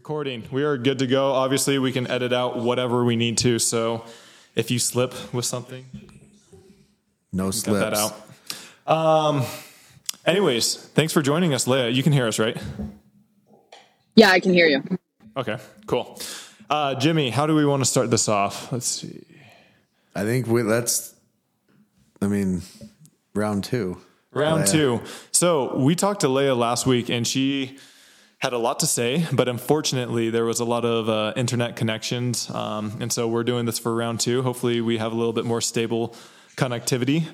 Recording. We are good to go. Obviously, we can edit out whatever we need to. So if you slip with something, No cut slips. that out. Um, anyways, thanks for joining us, Lea. You can hear us, right? Yeah, I can hear you. Okay, cool. Uh, Jimmy, how do we want to start this off? Let's see. I think we let's. I mean, round two. Round Lea. two. So we talked to Lea last week, and she had a lot to say, but unfortunately, there was a lot of uh, internet connections, um, and so we're doing this for round two. Hopefully, we have a little bit more stable connectivity.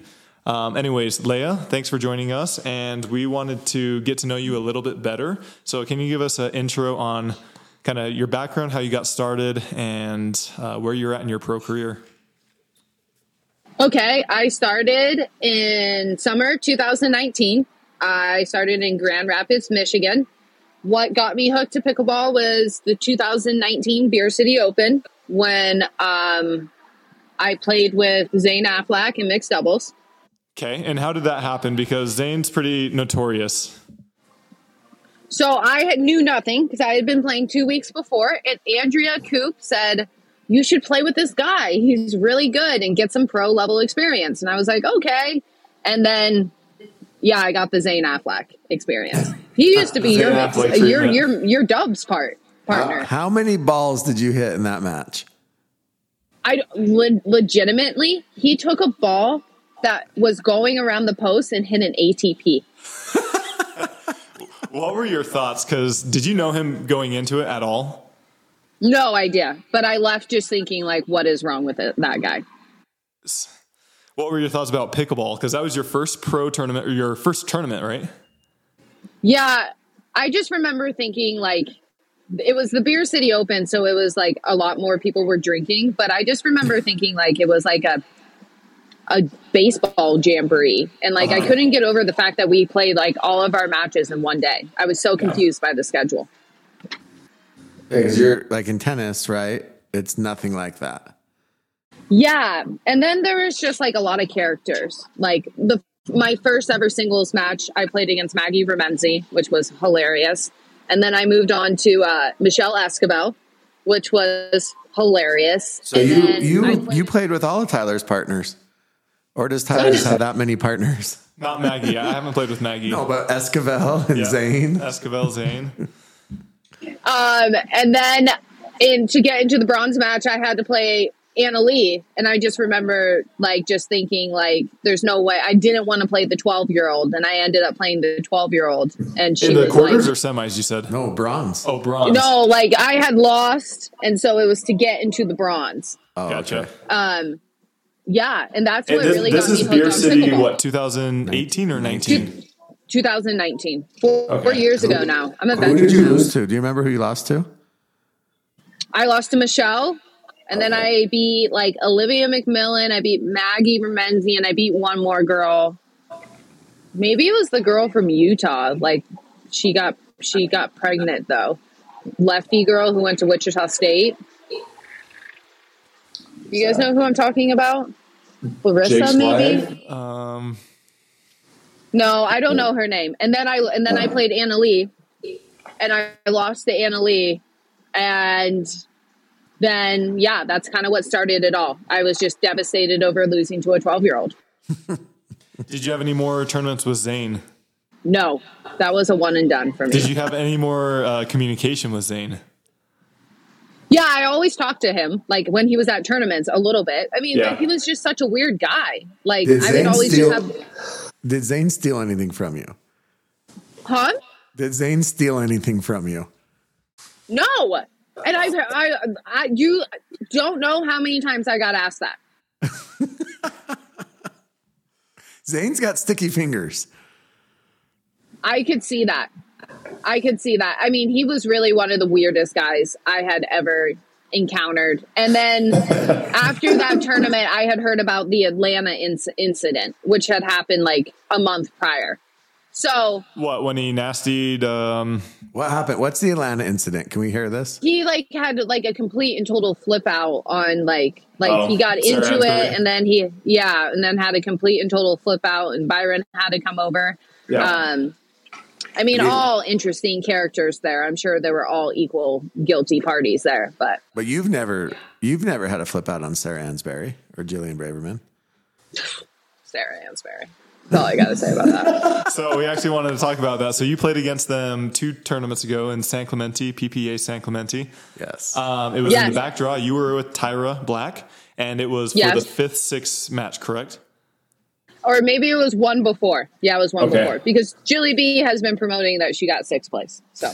Um, anyways, Lea, thanks for joining us, and we wanted to get to know you a little bit better. So, can you give us an intro on kind of your background, how you got started, and uh, where you're at in your pro career? Okay, I started in summer 2019. I started in Grand Rapids, Michigan. What got me hooked to pickleball was the 2019 Beer City Open when um, I played with Zane Affleck in mixed doubles. Okay, and how did that happen? Because Zane's pretty notorious. So I had knew nothing because I had been playing two weeks before, and Andrea Koop said, "You should play with this guy. He's really good and get some pro level experience." And I was like, "Okay." And then, yeah, I got the Zane Affleck experience. He used to be your your your your Dubs part partner. How many balls did you hit in that match? I le- legitimately, he took a ball that was going around the post and hit an ATP. What were your thoughts? Because did you know him going into it at all? No idea, but I left just thinking like, what is wrong with it, that guy? What were your thoughts about pickleball? Because that was your first pro tournament or your first tournament, right? Yeah, I just remember thinking like it was the Beer City Open, so it was like a lot more people were drinking. But I just remember thinking like it was like a a baseball jamboree, and like I uh-huh. couldn't get over the fact that we played like all of our matches in one day. I was so confused by the schedule. Because you're like in tennis, right? It's nothing like that. Yeah, and then there was just like a lot of characters. Like the my first ever singles match, I played against Maggie Remynse, which was hilarious. And then I moved on to uh, Michelle Esquivel, which was hilarious. So And you you played- you played with all of Tyler's partners, or does Tyler have that many partners? Not Maggie. I haven't played with Maggie. No, but Esquivel and Yeah. Zane. Esquivel Zane. Um, and then in to get into the bronze match, I had to play Anna Leigh, and I just remember like just thinking like, "There's no way." I didn't want to play the 12 year old, and I ended up playing the 12 year old, and she In the was quarters like, or semis, you said? No bronze. Oh, bronze. "No, like I had lost, and so it was to get into the bronze." Oh, Gotcha. Um, yeah, and that's And what this, really this got is me Beer on City, pickleball. what, 2018 or 19? 2019, four, four Okay. years ago now. I'm a Who veteran. did you lose to? Do you remember who you lost to? I lost to Michelle, and then I beat like Olivia McMillan. I beat Maggie Remynse, and I beat one more girl. Maybe it was the girl from Utah. Like she got she got pregnant though. Lefty girl who went to Wichita State. You guys know who I'm talking about? Larissa, maybe. Um, No, I don't know her name. And then I and then I played Anna Leigh, and I lost to Anna Leigh, and then yeah, that's kind of what started it all. I was just devastated over losing to a twelve year old. did you have any more tournaments with Zane? No, that was a one and done for me. Did you have any more uh, communication with Zane? yeah, I always talked to him like when he was at tournaments a little bit. I mean, Yeah. like, he was just such a weird guy. Like Did I would always steal- just have, Did Zane steal anything from you? huh? Did Zane steal anything from you? No. And I, I, I, you don't know how many times I got asked that. Zane's got sticky fingers. I could see that. I could see that. I mean, he was really one of the weirdest guys I had ever encountered. And then after that tournament, I had heard about the Atlanta inc- incident, which had happened like a month prior. So What, when he nastied? Um, What happened? What's the Atlanta incident? Can we hear this? he like had like a complete and total flip out on like like Oh, he got Sarah into Asbury. it and then he yeah and then had a complete and total flip out and Byron had to come over. Yeah. Um, I mean, Yeah. all interesting characters there. I'm sure there were all equal guilty parties there, but But you've never you've never had a flip out on Sarah Ansboury or Jillian Braverman. Sarah Ansboury. That's all I got to say about that. So we actually wanted to talk about that. So you played against them two tournaments ago in San Clemente, PPA San Clemente. Yes. Um, it was in the back draw. You were with Tyra Black, and it was for Yes. the fifth, sixth match, correct? or maybe it was one before. Yeah, it was one Okay. before because Jilly B has been promoting that she got sixth place. So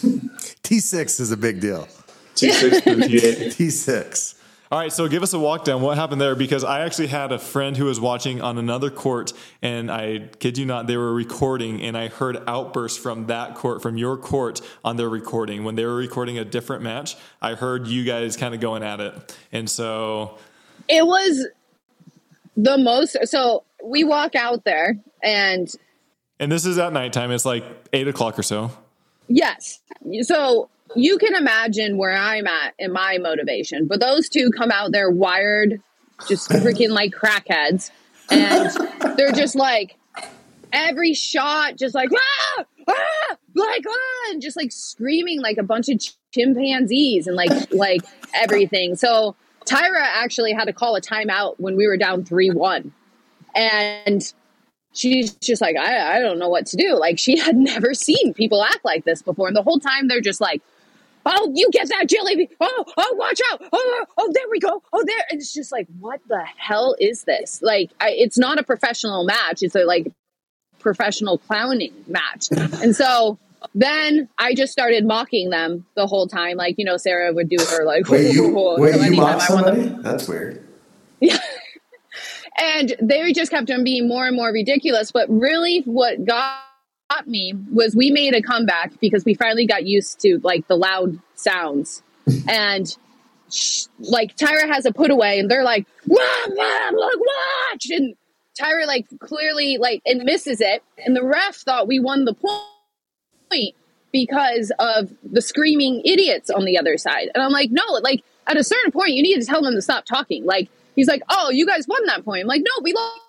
T six is a big deal. Two, six, three, eight. T six. All right, so give us a walk down. What happened there? Because I actually had a friend who was watching on another court, and I kid you not, they were recording, and I heard outbursts from that court, from your court, on their recording. When they were recording a different match, I heard you guys kind of going at it, and so it was the most. So we walk out there, and and this is at nighttime. It's like eight o'clock or so. yes, so you can imagine where I'm at in my motivation. But those two come out there wired, just freaking like crackheads, and they're just like every shot, just like ah, ah, like ah, and just like screaming like a bunch of ch- chimpanzees and like like everything. So Tyra actually had to call a timeout when we were down three one, and she's just like I I don't know what to do. Like she had never seen people act like this before, and the whole time they're just like. Oh, you get that jelly? Oh, oh, watch out! Oh, oh, there we go! Oh, there! And it's just like, what the hell is this? Like, I, it's not a professional match. It's a like professional clowning match. And so then I just started mocking them the whole time. Like, you know, Sarah would do her like, Wait, you so you mock I won the- That's weird. Yeah. and they just kept on being more and more ridiculous. But really, what got me was we made a comeback because we finally got used to like the loud sounds, and sh- like Tyra has a put away, and they're like, "Wah, wah, look, watch!" and Tyra like clearly like and misses it, and the ref thought we won the point because of the screaming idiots on the other side. And I'm like, no, like at a certain point, you need to tell them to stop talking. Like he's like, oh, you guys won that point. I'm like, no, we lost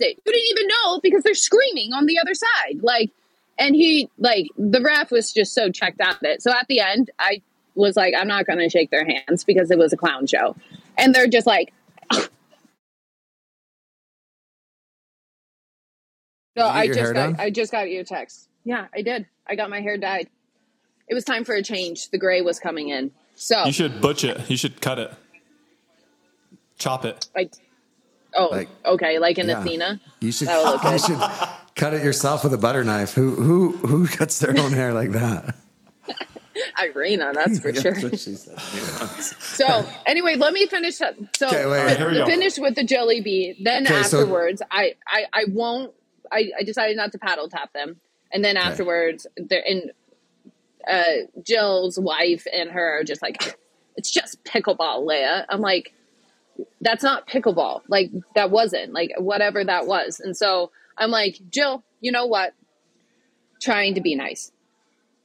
it. You didn't even know because they're screaming on the other side. Like, and he like the ref was just so checked out of it. So at the end, I was like, I'm not going to shake their hands because it was a clown show, and they're just like. So Did you get I just got? I just got your text. Yeah, I did. I got my hair dyed. It was time for a change. The gray was coming in. So You should butch it. You should cut it, chop it. I oh Like- okay, like an Yeah. Athena. You should look you should cut it yourself with a butter knife. Who who who cuts their own hair like that? Irina, that's for sure. That's what she said. So anyway, let me finish up. So Okay, wait, wait. Here we go. finish with the Jilly B. Then Okay, so- afterwards, I, I I won't. I, I decided not to paddle tap them. And then afterwards, there and uh, Jill's wife and her are just like, it's just pickleball, Lea. I'm like, that's not pickleball. Like that wasn't like whatever that was. And so I'm like, Jill, you know what? Trying to be nice.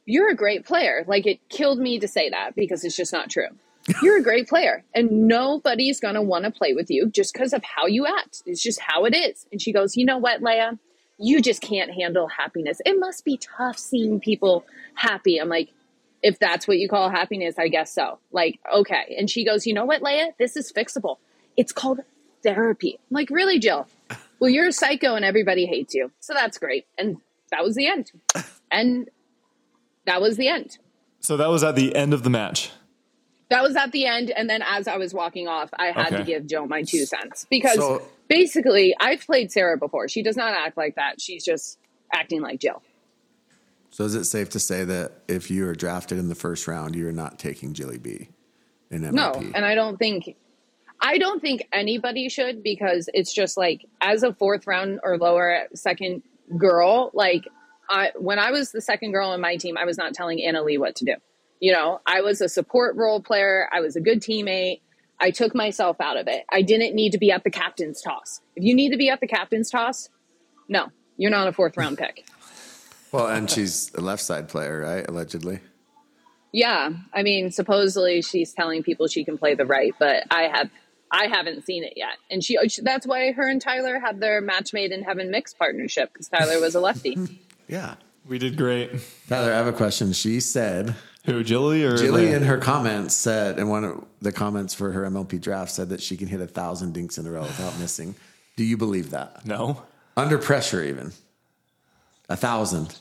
You're a great player. Like it killed me to say that because it's just not true. You're a great player, and nobody's gonna want to play with you just because of how you act. It's just how it is. And she goes, you know what, Lea? You just can't handle happiness. It must be tough seeing people happy. I'm like, if that's what you call happiness, I guess so. Like, okay. And she goes, you know what, Lea? This is fixable. It's called therapy. I'm like, really, Jill? Well, you're a psycho and everybody hates you. So that's great. And that was the end. And that was the end. So that was at the end of the match. That was at the end. And then as I was walking off, I had to give Jill my two cents because So- basically I've played Sarah before. She does not act like that. She's just acting like Jill. So is it safe to say that if you are drafted in the first round, you are not taking Jilly B in MLP? No, and I don't think I don't think anybody should because it's just like as a fourth round or lower second girl, like I when I was the second girl on my team, I was not telling Anna Leigh what to do. You know, I was a support role player, I was a good teammate. I took myself out of it. I didn't need to be at the captain's toss. If you need to be at the captain's toss, no, you're not a fourth round pick. well, and she's a left side player, right? Allegedly. Yeah, I mean, supposedly she's telling people she can play the right, but I have I haven't seen it yet. And oh, she that's why her and Tyler had their match made in heaven mixed partnership because Tyler was a lefty. Yeah. We did great. Tyler, I have a question. She said, Who, Jilly or Jilly in her comments said, and one of the comments for her MLP draft said that she can hit a thousand dinks in a row without missing. Do you believe that? No. Under pressure, even a thousand.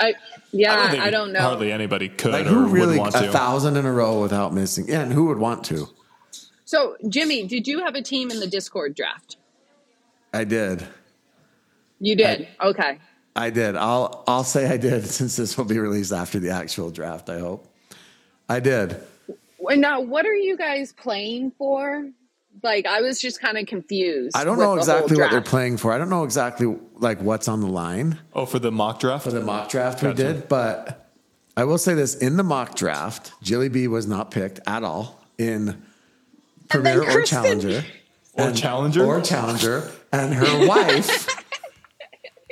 I yeah, think I don't, know. Hardly anybody could Like or who would really want a to. thousand in a row without missing? Yeah, and who would want to? So, Jimmy, did you have a team in the Discord draft? I did. You did. okay. I did. I'll I'll say I did since this will be released after the actual draft. I hope. I did. And now, what are you guys playing for? Like, I was just kind of confused. I don't know exactly whole what they're playing for. I don't know exactly like what's on the line oh, for the mock draft? for the mock draft we did, but I will say this: in the mock draft, Jilly B was not picked at all in Premier or Kristen- Challenger. Or Challenger? Or Challenger. And her wife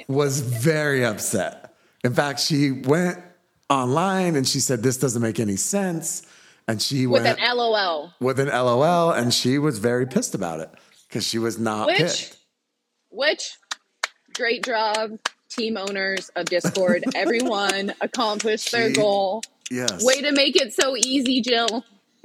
was very upset. In fact, she went online and she said, This doesn't make any sense. And she was with went an LOL. with an LOL and she was very pissed about it because she was not Which, picked. which, great job, team owners of Discord. Everyone accomplished their She- goal. Yes. Way to make it so easy, Jill.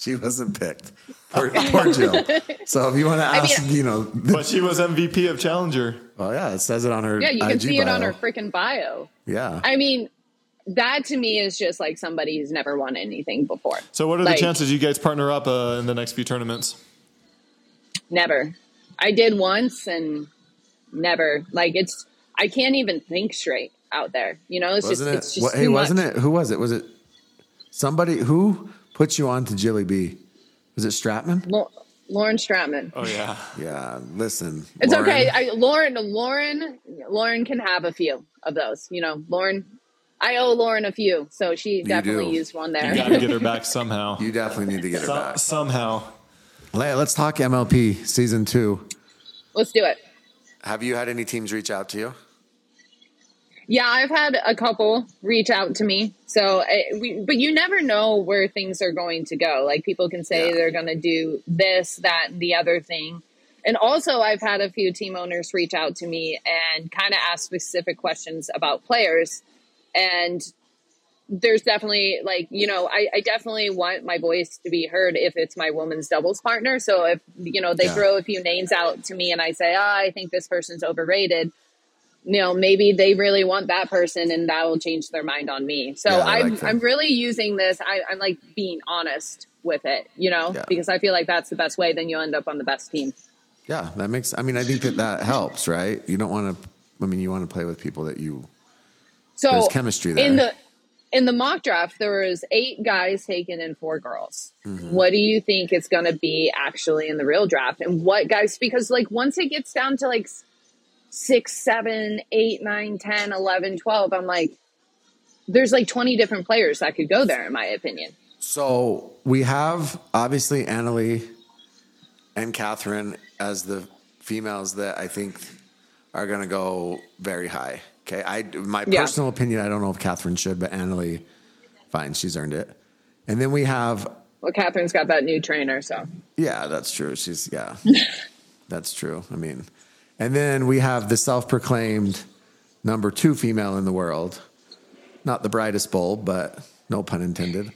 She wasn't picked. Poor, poor Jill. So if you want to ask, mean- you know, But she was MVP of Challenger. well, yeah, it says it on her. Yeah, you can IG see it on bio. her freaking bio. Yeah. I mean, that to me is just like somebody who's never won anything before. So, what are Like- the chances you guys partner up uh, in the next few tournaments? Never. I did once and never. Like it's I can't even think straight out there. You know, it's wasn't just it? it's just what- too hey, wasn't much. it? Who was it? Was it somebody who put you on to Jilly B? Was it Stratman? Lau- Lauren Stratman. Oh, yeah. Yeah. Listen, It's Lauren, okay. I, Lauren, Lauren, Lauren can have a few of those. You know, Lauren. I owe Lauren a few, so she definitely do. used one there. You got to get her back somehow. You definitely need to get her So- back. somehow. Lea, let's talk MLP season two. Let's do it. Have you had any teams reach out to you? Yeah, I've had a couple reach out to me. So, uh, we, but you never know where things are going to go. Like people can say Yeah. they're going to do this, that, and the other thing. And also, I've had a few team owners reach out to me and kind of ask specific questions about players. And there's definitely like you know I, I definitely want my voice to be heard if it's my woman's doubles partner so if you know they Yeah. throw a few names out to me and i say ah, i think this person's overrated you know maybe they really want that person and that will change their mind on me so Yeah, i'm like i'm really using this I, i'm like being honest with it you know Yeah. because i feel like that's the best way then you'll end up on the best team Yeah, that makes. I mean, I think that that helps, right? You don't want to. I mean, you want to play with people that you. so There's chemistry there. in the in the mock draft there was eight guys taken and four girls Mm-hmm. what do you think it's going to be actually in the real draft and what guys because like once it gets down to like six seven eight nine ten eleven twelve i'm like there's like 20 different players that could go there in my opinion So we have obviously Anna Leigh and Catherine as the females that I think are going to go very high. Okay, I my Yeah. personal opinion. I don't know if Catherine should, but Anna Leigh, fine, she's earned it. And then we have well catherine's got that new trainer so Yeah, that's true. She's yeah, that's true. I mean, and then we have the self-proclaimed number two female in the world, not the brightest bulb, but no pun intended.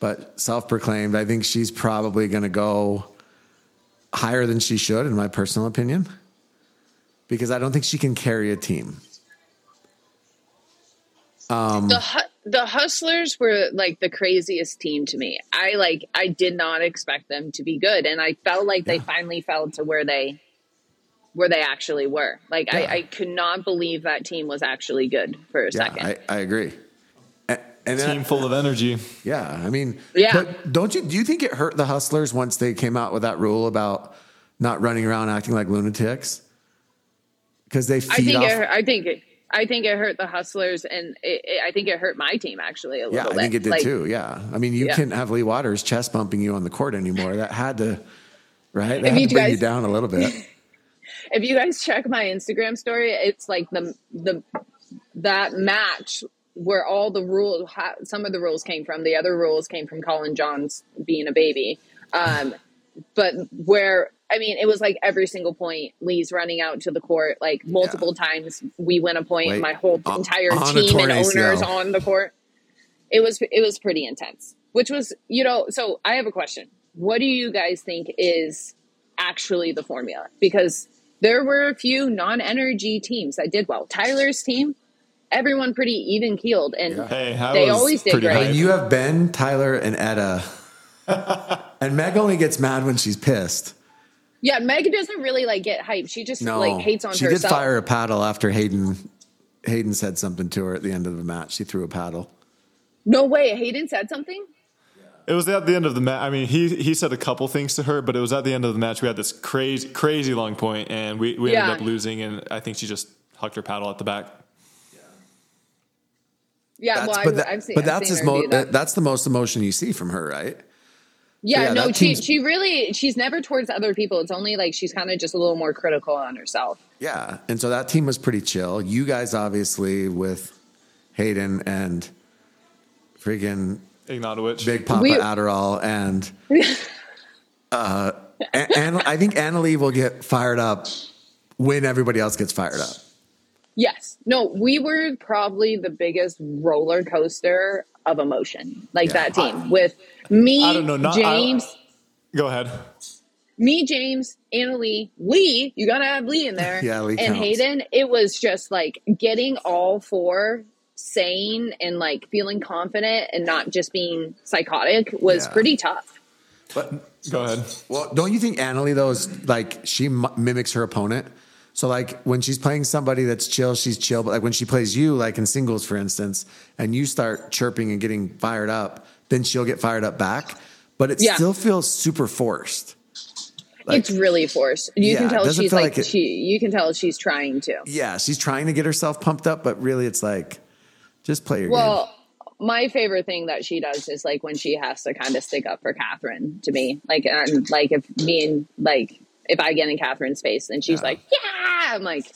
But self-proclaimed, I think she's probably going to go higher than she should, in my personal opinion, because I don't think she can carry a team. Um, the hu- the hustlers were like the craziest team to me i like i did not expect them to be good and i felt like they finally fell to where they where they actually were like Yeah. I, I could not believe that team was actually good for a Yeah, second I, I agree. And, and then I- Team full of energy. Yeah, I mean, Yeah. But don't you? Do you think it hurt the hustlers once they came out with that rule about not running around acting like lunatics? Because they I feed think off. it, hurt- I think it, I think it hurt the hustlers, and it, it, I think it hurt my team actually a little. Bit. Yeah, little I think it did Like, too. Yeah, I mean, you Yeah. couldn't have Leigh Waters chest bumping you on the court anymore. That had to, right? That If had to bring you down a little bit. If you guys check my Instagram story, it's like the the that match where all the rules, some of the rules came from. The other rules came from Collin Johns being a baby, um, but where I mean, it was like every single point, Leigh's running out to the court like multiple times. We win a point, Wait, my whole on- entire on team and owners ACL. on the court. It was it was pretty intense. Which was, you know, so I have a question. What do you guys think is actually the formula? Because there were a few non-energy teams that did well. Tyler's team, everyone pretty even keeled, and Hey, They always did great. hyped. And you have Ben, Tyler, and Etta. and Meg only gets mad when she's pissed. yeah, Meg doesn't really like get hyped. She just No, like hates on she herself. did fire a paddle after Hayden. Hayden said something to her at the end of the match. She threw a paddle. No way, Hayden said something. It was at the end of the match. I mean, he he said a couple things to her, but it was at the end of the match. We had this crazy crazy long point, and we, we Yeah. ended up losing. And I think she just hucked her paddle at the back. Yeah, That's, well, but I've, that- I've seen. but I've that's seen his mo- that. that's the most emotion you see from her, right? Yeah, yeah, no, she she really she's never towards other people. It's only like she's kind of just a little more critical on herself. Yeah, and so that team was pretty chill. You guys obviously with Hayden and freaking Ignatowich. Big Papa We- Adderall and uh, and, and I think Anna Leigh will get fired up when everybody else gets fired up. Yes, no, we were probably the biggest roller coaster of emotion, like Yeah. that team with me, I don't know, not- I- James, Go ahead. me, James, Anna Leigh, Leigh. You gotta have Leigh in there, Yeah, Leigh and counts. Hayden. It was just like getting all four sane and like feeling confident and not just being psychotic was Yeah. pretty tough. But Go ahead. well, don't you think Anna Leigh though is like she m- mimics her opponent? So like when she's playing somebody that's chill, she's chill. But like when she plays you, like in singles, for instance, and you start chirping and getting fired up, then she'll get fired up back. But it Yeah. still feels super forced. Like- it's really forced. You Yeah, can tell she's like, like it- she. You can tell she's trying to. Yeah, she's trying to get herself pumped up, but really it's like just play your game. Well, my favorite thing that she does is like when she has to kind of stick up for Catherine to me. Like, and like if me and like if I get in Catherine's face and she's Yeah. like, "Yeah," I'm like,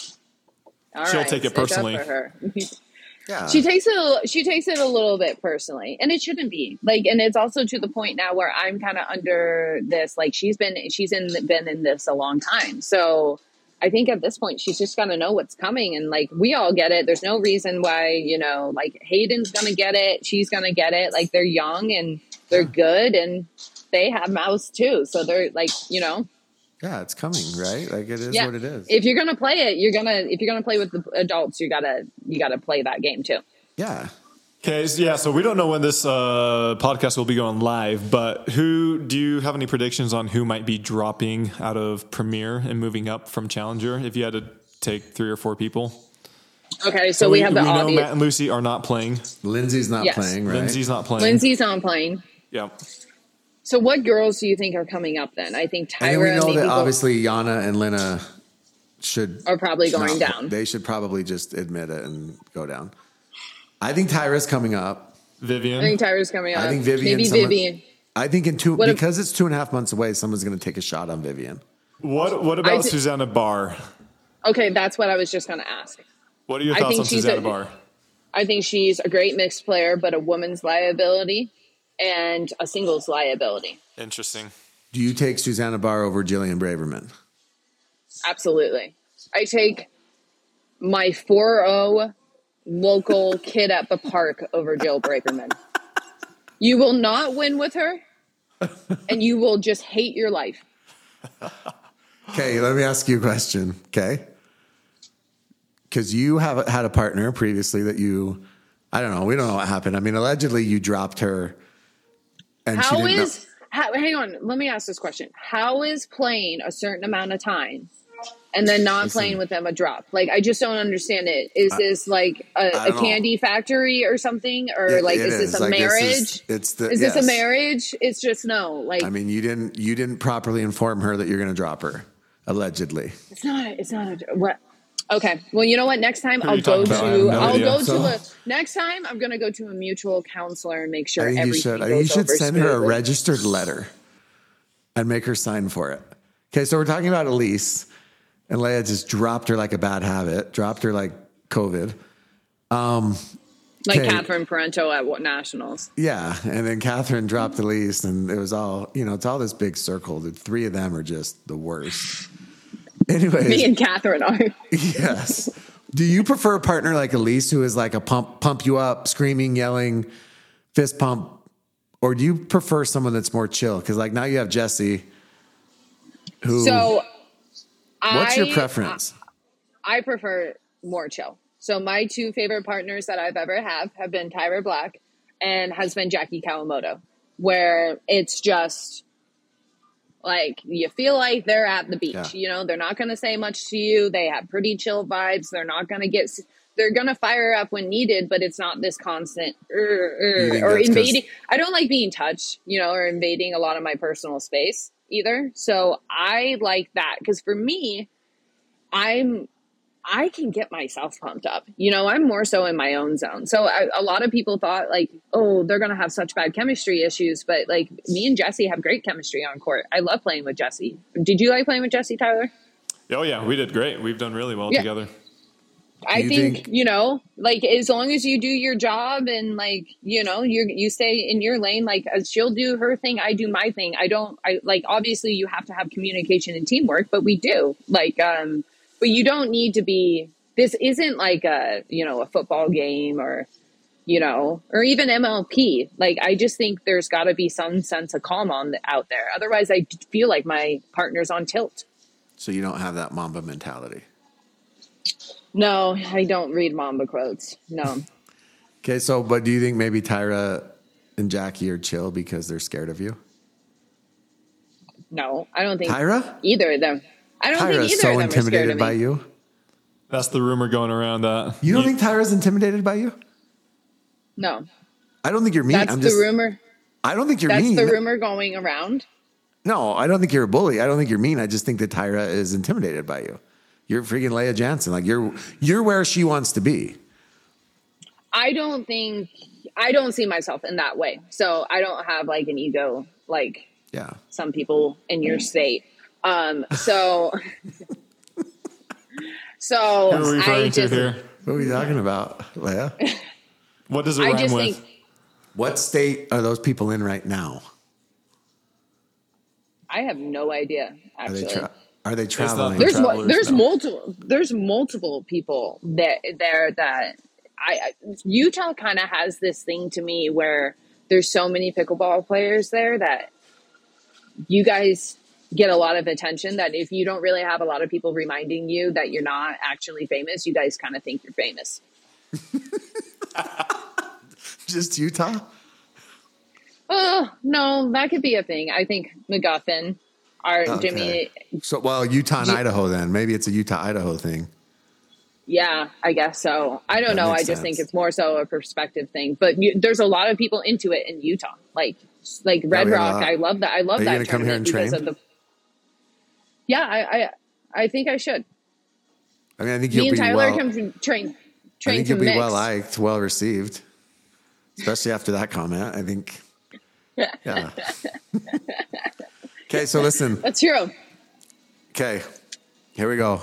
all She'll right, take it personally. for her. Yeah. she takes it. a- She takes it a little bit personally, and it shouldn't be like. And it's also to the point now where I'm kind of under this. Like she's been, she's in been in this a long time, so. I think at this point she's just gonna know what's coming, and like we all get it. There's no reason why you know, like Hayden's gonna get it, she's gonna get it. Like they're young and they're good, and they have mouths too, so they're like you know, yeah, it's coming, right? Like it is yeah. what it is. If you're gonna play it, you're gonna if you're gonna play with the adults, you gotta you gotta play that game too. yeah. Okay, yeah, so we don't know when this uh, podcast will be going live, but who do you have any predictions on who might be dropping out of Premier and moving up from Challenger? If you had to take three or four people, Okay, so, we, have the we know. Matt and Lucy are not playing. Lindsay's not Yes. playing, right? Lindsay's not playing. Lindsay's not playing. yeah. So what girls do you think are coming up then? I think and then we Tyra know maybe that go- obviously Yana and Lena should are probably going not- down. They should probably just admit it and go down. I think Tyra's coming up. Vivian. I think Tyra's coming up. I think Vivian. Maybe someone- Vivian. I think in two What if- because it's two and a half months away, someone's going to take a shot on Vivian. what What about I Susannah Barr? Okay, that's what I was just going to ask. What are your I thoughts think on she's Susanna a- Barr? I think she's a great mixed player, but a woman's liability and a singles liability. Interesting. Do you take Susannah Barr over Jillian Braverman? Absolutely. I take my 4-0 local kid at the park over Jill Braverman. You will not win with her, and you will just hate your life. Okay, let me ask you a question. Okay, because you have had a partner previously that you, I don't know, we don't know what happened. I mean, allegedly you dropped her, and she How didn't know- how, hang on, let me ask this question. How is playing a certain amount of time and then not Listen. playing with them a drop? Like I just don't understand it. Is this like a, don't know. candy factory or something? Or It- like it is this a Like, this marriage? is- it's the. is this a marriage? It's just no. Like I mean, you didn't you didn't properly inform her that you're going to drop her, allegedly. it's not it's not a what Okay. Well, you know what? Next time are I'll go talking to? I have no I'll idea. go So- to the next time I'm going to go to a mutual counselor and make sure I think you everything should. I goes think you should over send her a registered letter and make her sign for it. Okay, so we're talking about Elise, and Lea just dropped her like a bad habit, dropped her like COVID. Um, like Okay. Catherine Parenteau at what nationals? Yeah, and then Catherine dropped the least, and it was all you know. It's all this big circle. The three of them are just the worst. Anyways, Me and Catherine are. yes. Do you prefer a partner like Elise, who is like a pump, pump you up, screaming, yelling, fist pump, or do you prefer someone that's more chill? Because like now you have Jesse, who. So, what's your I- preference? I prefer more chill. So my two favorite partners that I've ever have have been Tyra Black and has been Jackie Kawamoto, where it's just like you feel like they're at the beach. Yeah. You know, they're not going to say much to you. They have pretty chill vibes. They're not going to get. They're going to fire up when needed, but it's not this constant or invading. I don't like being touched, you know, or invading a lot of my personal space either. So I like that because for me, I'm I can get myself pumped up. You know, I'm more so in my own zone. So I, a lot of people thought like, oh, they're going to have such bad chemistry issues, but like me and Jesse have great chemistry on court. I love playing with Jesse. Did you like playing with Jesse, Tyler? Oh yeah, we did great. We've done really well Yeah. together. I you think, think- you know, like as long as you do your job and like you know you you stay in your lane. Like as she'll do her thing, I do my thing. I don't. I like obviously you have to have communication and teamwork, but we do. Like, um, but you don't need to be. This isn't like a you know a football game or you know or even MLP. Like I just think there's got to be some sense of calm on the, out there. Otherwise, I feel like my partner's on tilt. so you don't have that Mamba mentality. No, I don't read Mamba quotes. No. Okay, so but do you think maybe Tyra and Jackie are chill because they're scared of you? No, I don't think Tyra? either of them. I don't think Tyra's either so of them are scared intimidated of by you. That's the rumor going around that You don't think Tyra's intimidated by you? No, I don't think you're mean. that's I'm the just. rumor. I don't think you're That's mean. That's the rumor going around. No, I don't think you're a bully. I don't think you're mean. I just think that Tyra is intimidated by you. You're freaking Lea Jansen. Like you're you're where she wants to be. I don't think I don't see myself in that way. So I don't have like an ego like Yeah. some people in your state. Um, so so Who are we I referring to just here? What are we talking about, Lea? What does it I rhyme just with? think what state are those people in right now? I have no idea Are they actually. tra- are they traveling? there's mo- there's now. multiple there's multiple people that there that I I- Utah kind of has this thing to me where there's so many pickleball players there that you guys get a lot of attention that if you don't really have a lot of people reminding you that you're not actually famous you guys kind of think you're famous Just Utah? oh no that could be a thing i think mcguffin our Okay. jimmy So well, Utah and Idaho then. Maybe it's a Utah Idaho thing. Yeah, I guess so. I don't That know. I just think it's more so a perspective thing. But you, there's a lot of people into it in Utah, like like oh, Red we Rock. I love that. I love Are that come here and train? the. Yeah, I, I I think I should. I mean, I think you'll and be Tyler well. can train I train think you'll be mix. well liked, well received, especially after that comment. I think. Yeah. okay, so listen. That's true. Okay, here we go.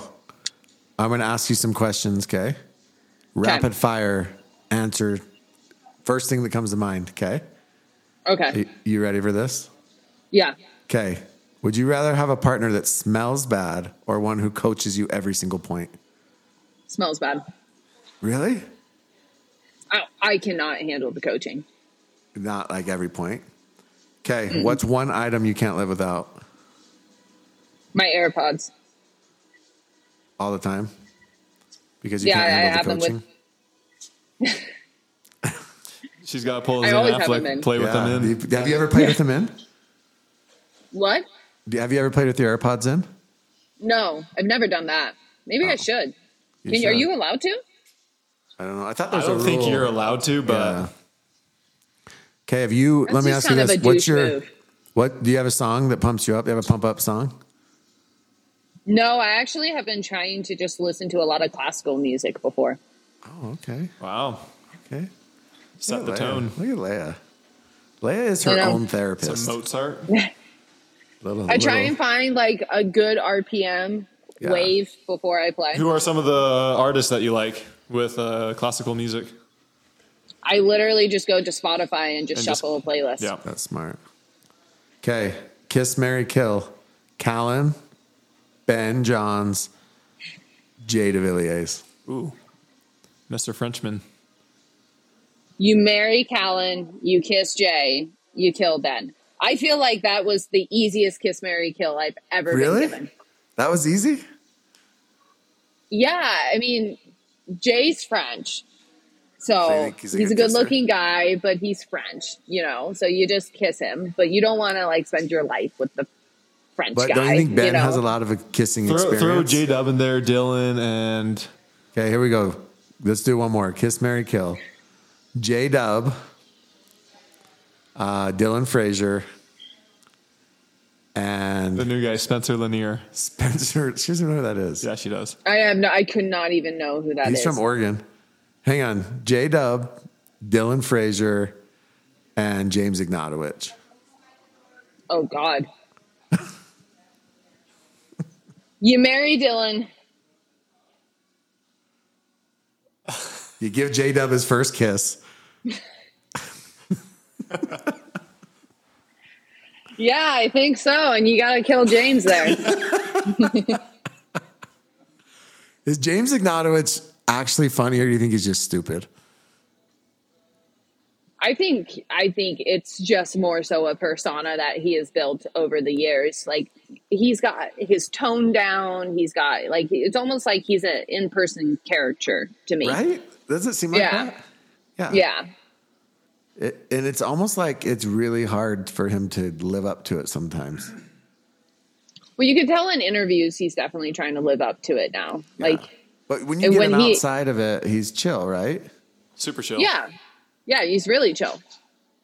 I'm going to ask you some questions. Okay, rapid fire answer. First thing that comes to mind. Okay, Okay. you, you ready for this? Yeah. Okay. Would you rather have a partner that smells bad or one who coaches you every single point? Smells bad. Really? I, I cannot handle the coaching. Not like every point. Okay. What's one item you can't live without My AirPods. all the time? Because you Yeah, can't I- I handle have the them with- She's got to pull I his in always have them Affleck, in. play with them in. Do you- Have you ever played with them in? What? Have you ever played with your AirPods in? No, I've never done that. Maybe I oh. should. You Can, are you allowed to? I don't know. I thought I there was don't a think you're allowed to, but Yeah. Okay. Have you? That's let me ask you this: What's your? move. What do you have a song that pumps you up? Do you have a pump up song? No, I actually have been trying to just listen to a lot of classical music before. Oh, okay. wow, Okay. set the Lea. tone. Look at Lea. Lea is her I know. own Some therapist. Mozart. Little- I try little- and find like a good RPM Yeah. wave before I play. Who are some of the artists that you like with uh, classical music? I literally just go to Spotify and just And just- shuffle a playlist. Yeah. That's smart. Okay. Kiss Mary Kill. Callan, Ben Johns, Jay DeVilliers. Ooh. Mr. Frenchman. You marry Callan, you kiss Jay, you kill Ben. I feel like that was the easiest kiss, marry, kill I've ever Really? been given. That was easy? Yeah, I mean, Jay's French. So So you think he's, he's a a good good kisser? looking guy, but he's French, you know. So you just kiss him, but you don't want to like spend your life with the French But guy. don't you think Ben know? has a lot of a kissing Throw, experience? throw J Dub in there, Dylan, and Okay, here we go. Let's do one more. Kiss Mary Kill. J Dub, uh, Dylan Frazier, and the new guy, Spencer Lanier. Spencer. She doesn't know who that is. Yeah, she does. I have no. I could not even know who that is. He's from Oregon. Hang on. J Dub, Dylan Frazier, and James Ignatowich. Oh God. you marry Dylan. You give J Dub his first kiss. Yeah, I think so. And you got to kill James there. Is James Ignatowich actually funny, or do you think he's just stupid? I think I think it's just more so a persona that he has built over the years. Like he's got his tone down. He's got like it's almost like he's an in person character to me. Right? Does it seem like Yeah. that? Yeah. Yeah. It, and it's almost like it's really hard for him to live up to it sometimes. Well, you can tell in interviews he's definitely trying to live up to it now. Like, But when you And get when him he- outside of it, he's chill, right? Super chill. yeah, yeah, he's really chill.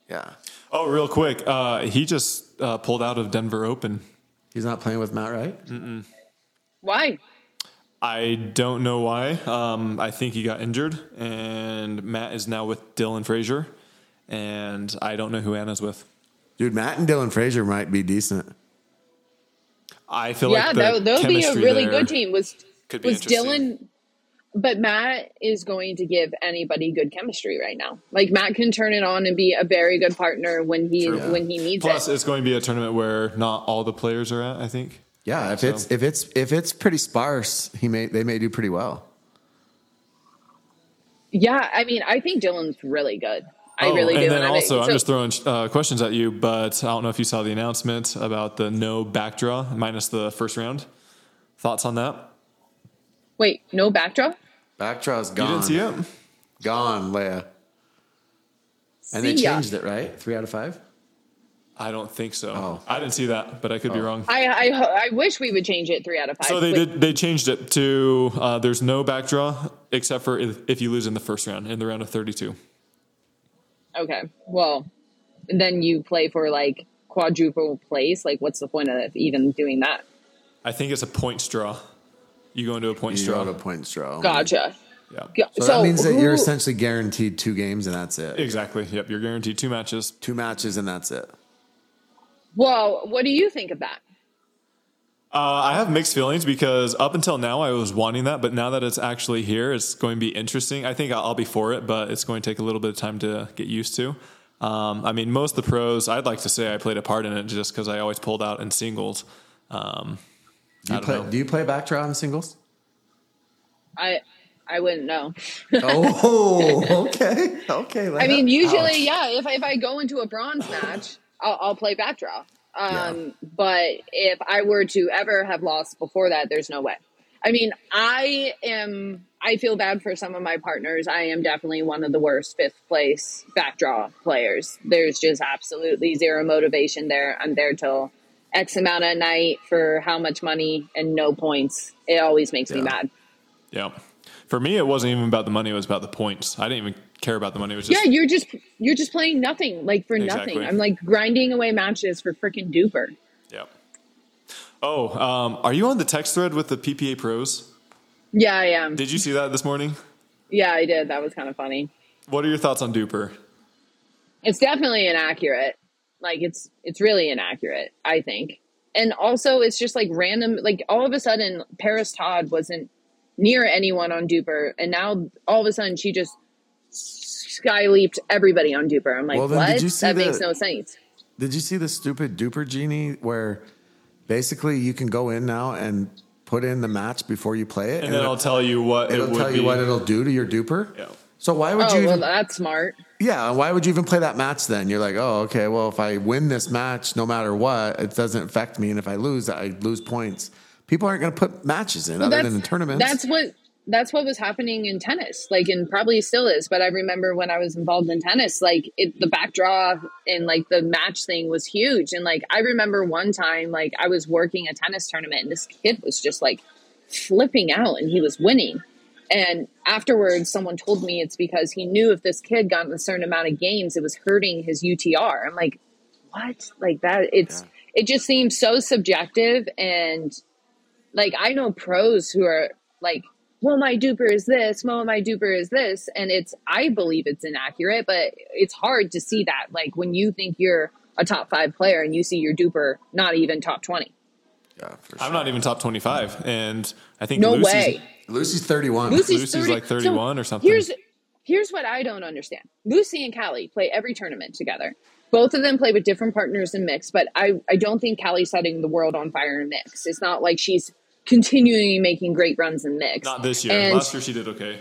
Yeah. Oh, real quick. Uh, he just uh, pulled out of Denver Open. He's not playing with Matt Wright? Why? I don't know why. Um, I think he got injured, and Matt is now with Dylan Frazier, and I don't know who Anna's with. Dude, Matt and Dylan Frazier might be decent. I feel yeah, like the that, that would be a really there good team. Was Could be was. Dylan? But Matt is going to give anybody good chemistry right now. Like Matt can turn it on and be a very good partner when he True. when he needs Plus, it. Plus, it's going to be a tournament where not all the players are at. I think. Yeah, if So- it's if it's if it's pretty sparse, he may they may do pretty well. Yeah, I mean, I think Dylan's really good. I Oh, really do. and then I also, I'm so- just throwing uh, questions at you, but I don't know if you saw the announcement about the no back draw minus the first round. Thoughts on that? wait, no backdraw. Backdraw's You gone. You didn't see it? Gone, Lea. And they See ya. changed it, right? Three out of five? I don't think so. Oh. I didn't see that, but I could be wrong. I, I ho- I wish we would change it three out of five. So they Wait, did. They changed it to uh, there's no back draw except for if, if you lose in the first round in the round of 32. Okay, well, then you play for like quadruple place. Like, what's the point of even doing that? I think it's a points draw. You go into a points You draw. got a points draw. Gotcha. Yeah. Go- So, that means that you're essentially guaranteed two games and that's it. Exactly. Yep. You're guaranteed two matches. Two matches and that's it. Well, what do you think of that? Uh, I have mixed feelings because up until now I was wanting that, but now that it's actually here, it's going to be interesting. I think I'll, I'll be for it, but it's going to take a little bit of time to get used to. Um, I mean, most of the pros, I'd like to say I played a part in it just because I always pulled out in singles. Um, Do you play know. do you play backdraw in singles? I I wouldn't know. oh, okay. Okay. I mean, usually, Ouch. yeah. If if I go into a bronze match, I'll, I'll play backdraw. Um, But if I were to ever have lost before that, there's no way. I mean, I am. I feel bad for some of my partners. I am definitely one of the worst fifth place backdraw players. There's just absolutely zero motivation there. I'm there till X amount a night for how much money and no points. It always makes me mad. yeah. For me, it wasn't even about the money; it was about the points. I didn't even care about the money. It was just yeah, you're just you're just playing nothing, like for Exactly. nothing. I'm like grinding away matches for freaking DUPR. yeah. Oh, um, are you on the text thread with the PPA pros? Yeah, I am. Did you see that this morning? Yeah, I did. That was kind of funny. What are your thoughts on DUPR? It's definitely inaccurate. Like it's it's really inaccurate, I think. And also it's just like random like all of a sudden Parris Todd wasn't near anyone on DUPR and now all of a sudden she just sky leaped everybody on DUPR. I'm like, Well, what? did you see that the- makes no sense. Did you see the stupid DUPR genie where basically you can go in now and put in the match before you play it, And then I'll tell you what it it'll would tell be. you what it'll do to your DUPR. Yeah. So why would Oh, you? well, Even, that's smart. Yeah, why would you even play that match then? You're like, oh, okay. Well, if I win this match, no matter what, it doesn't affect me, and if I lose, I lose points. People aren't going to put matches in other than in tournaments. That's what that's what was happening in tennis, like, and probably still is. But I remember when I was involved in tennis, like, it, the backdraw and like the match thing was huge. And like, I remember one time, like, I was working a tennis tournament, and this kid was just like flipping out, and he was winning. And afterwards, someone told me it's because he knew if this kid got a certain amount of games, it was hurting his UTR. I'm like, what? Like that? It's it just seems so subjective and like I know pros who are like, well, my DUPR is this, well, my DUPR is this, and it's I believe it's inaccurate, but it's hard to see that like when you think you're a top five player and you see your DUPR not even top twenty. Yeah, for I'm not even top 25, and I think No Lucy's, way. Lucy's 31. Lucy's, Lucy's 30 like 31 or something. Here's here's what I don't understand. Lucy and Callie play every tournament together. Both of them play with different partners in mix, but I, I don't think Callie's setting the world on fire in mix. It's not like she's continually making great runs in mix. Not this year. And- Last year she did okay.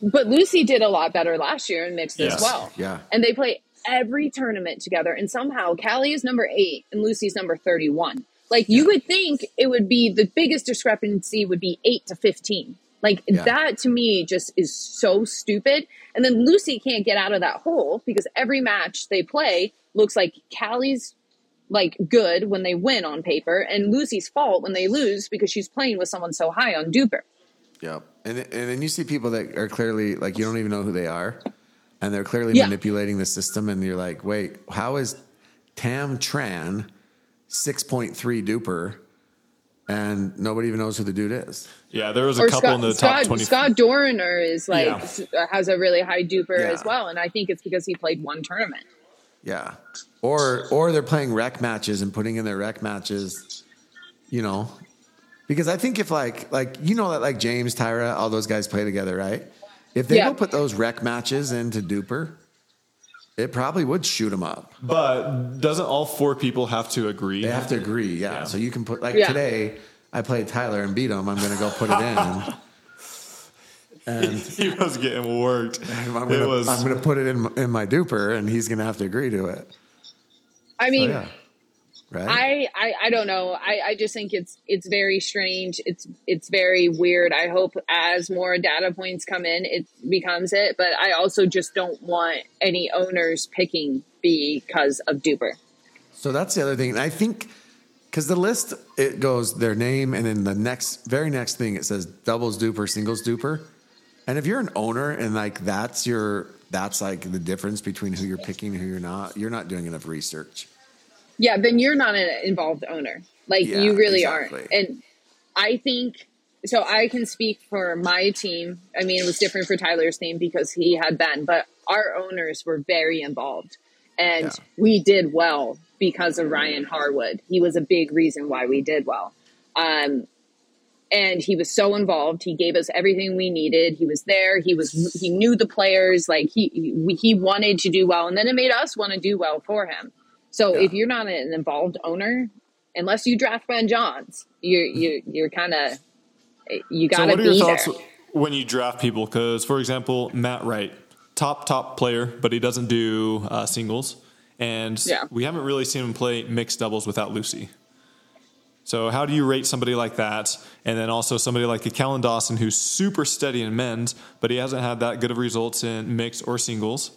But Lucy did a lot better last year in mixed Yes. as well. Yeah. And they play every tournament together. And somehow Callie is number eight and Lucy's number 31. Like you would think it would be the biggest discrepancy would be eight to 15. Like Yeah. that to me just is so stupid. And then Lucy can't get out of that hole because every match they play looks like Callie's like good when they win on paper and Lucy's fault when they lose because she's playing with someone so high on DUPR. Yep. And and then you see people that are clearly like you don't even know who they are, and they're clearly Yeah. manipulating the system, and you're like, wait, how is Tam Tran six point three DUPR, and nobody even knows who the dude is? Yeah, there was a or couple Scott, in the Scott, top 20. Scott Dorner is like Yeah. Uh, has a really high DUPR Yeah. as well, and I think it's because he played one tournament. Yeah. Or or they're playing rec matches and putting in their rec matches, you know. Because I think if like like you know that like James, Tyra, all those guys play together, right? If they Yeah. go put those rec matches into DUPR, it probably would shoot them up. But doesn't all four people have to agree? They have to agree, yeah. Yeah. So you can put like Yeah. today, I played Tyler and beat him. I'm going to go put it in, and he was getting worked. I'm it going was. to I'm going to put it in in my DUPR, and he's going to have to agree to it. I So, mean, yeah, right. I, I I don't know. I, I just think it's it's very strange. It's it's very weird. I hope as more data points come in, it becomes it. But I also just don't want any owners picking because of DUPR. So that's the other thing. And I think because the list it goes their name and then the next very next thing it says doubles DUPR, singles DUPR. And if you're an owner and like that's your that's like the difference between who you're picking and who you're not, you're not doing enough research. Yeah, then you're not an involved owner. Like Yeah, you really exactly. aren't. And I think so. I can speak for my team. I mean, it was different for Tyler's team because he had Ben, but our owners were very involved, and Yeah. we did well because of Ryan Harwood. He was a big reason why we did well. Um, and he was so involved. He gave us everything we needed. He was there. He was he knew the players. Like he he, he wanted to do well, and then it made us want to do well for him. So Yeah. if you're not an involved owner, unless you draft Ben Johns, you're you you're kind of you got to what are your be thoughts there. when you draft people? Because, for example, Matt Wright, top top player, but he doesn't do uh, singles, and Yeah. we haven't really seen him play mixed doubles without Lucy. So, how do you rate somebody like that? And then also somebody like a Callan Dawson, who's super steady in men's, but he hasn't had that good of results in mixed or singles.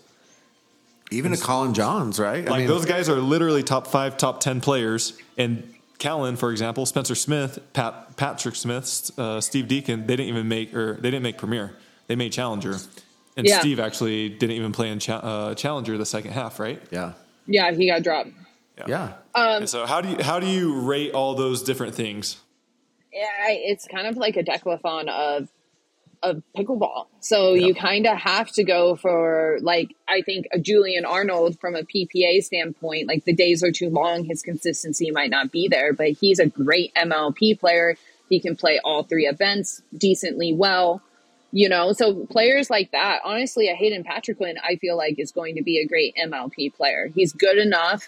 Even a Collin Johns, right? Like those guys are literally top five, top ten players. And Callan, for example, Spencer Smith, Pat, Patrick Smith, uh, Steve Deakin, they didn't even make or they didn't make Premier. They made Challenger. And Yeah. Steve actually didn't even play in cha- uh, Challenger the second half, right? yeah, Yeah, he got dropped. yeah. and so how do you how do you rate all those different things? Yeah, it's kind of like a decathlon of of pickleball. So Yeah. you kind of have to go for like I think a Julian Arnold from a PPA standpoint. Like the days are too long, his consistency might not be there, but he's a great MLP player. He can play all three events decently well. You know, so players like that, honestly, a Hayden Patriquin, I feel like is going to be a great MLP player. He's good enough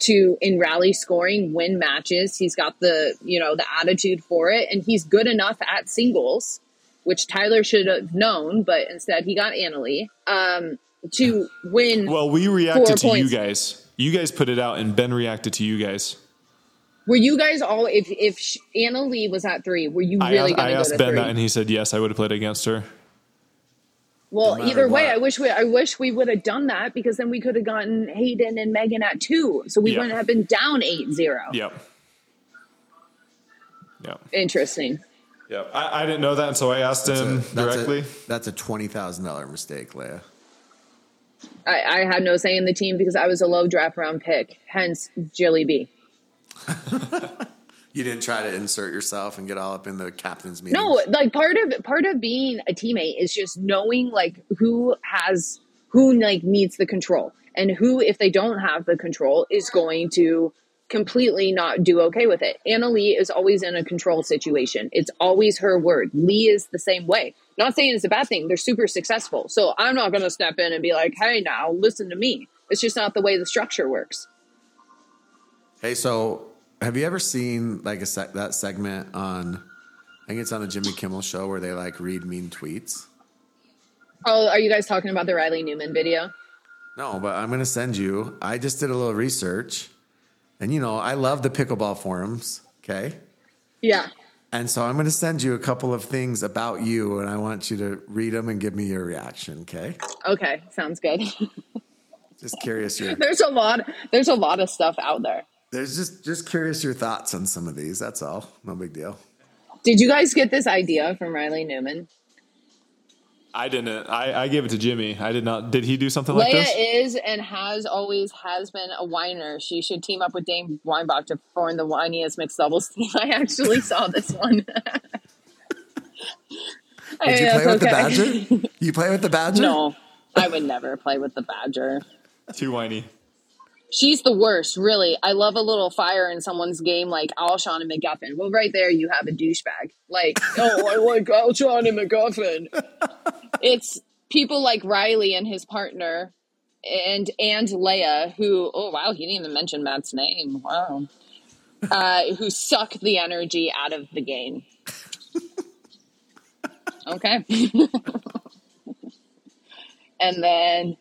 to in rally scoring win matches. He's got the, you know, the attitude for it and he's good enough at singles, which Tyler should have known, but instead he got Anna Leigh, um, to win. Well, we reacted to points. you guys. You guys put it out, and Ben reacted to you guys. Were you guys all if if Anna Leigh was at three, were you I really I to go asked to Ben three? that, and he said yes. I would have played against her. well, No either way, what. I wish we I wish we would have done that because then we could have gotten Hayden and Megan at two, so we Yeah. wouldn't have been down 8-0. Yep. Yep. Interesting. Yep. I, I didn't know that, and so I asked him That's a- directly. That's a twenty thousand dollar mistake, Lea. I, I had no say in the team because I was a low draft round pick, hence Jilly B. You didn't try to insert yourself and get all up in the captain's meeting. No, like part of part of being a teammate is just knowing like who has who like needs the control and who if they don't have the control is going to completely not do okay with it. Anna Leigh is always in a control situation. It's always her word. Leigh is the same way. Not saying it's a bad thing. They're super successful. So I'm not going to step in and be like, "Hey, now listen to me." It's just not the way the structure works. Hey, so have you ever seen like a sec- that segment on? I think it's on the Jimmy Kimmel show where they like read mean tweets. Oh, are you guys talking about the Riley Newman video? No, but I'm gonna send you. I just did a little research, and you know I love the pickleball forums. Okay, Yeah. and so I'm gonna send you a couple of things about you, and I want you to read them and give me your reaction. Okay, Okay, sounds good. just curious your. there's a lot there's a lot of stuff out there. There's just just curious your thoughts on some of these. That's all. No big deal. Did you guys get this idea from Riley Newman? I didn't. I, I gave it to Jimmy. I did not. Did he do something like Lea this? is and has always has been a whiner. She should team up with Dave Weinbach to form the whiniest mixed doubles team. I actually saw this one. Did you play with the Badger? You play with the Badger? no, I would never play with the Badger. Too whiny. She's the worst, really. I love a little fire in someone's game like Alshon and McGuffin. Well, right there, you have a douchebag. Like, oh, I like Alshon and McGuffin. it's people like Riley and his partner and and Lea, who, oh, wow, he didn't even mention Matt's name. Wow. Uh, who suck the energy out of the game. Okay. and then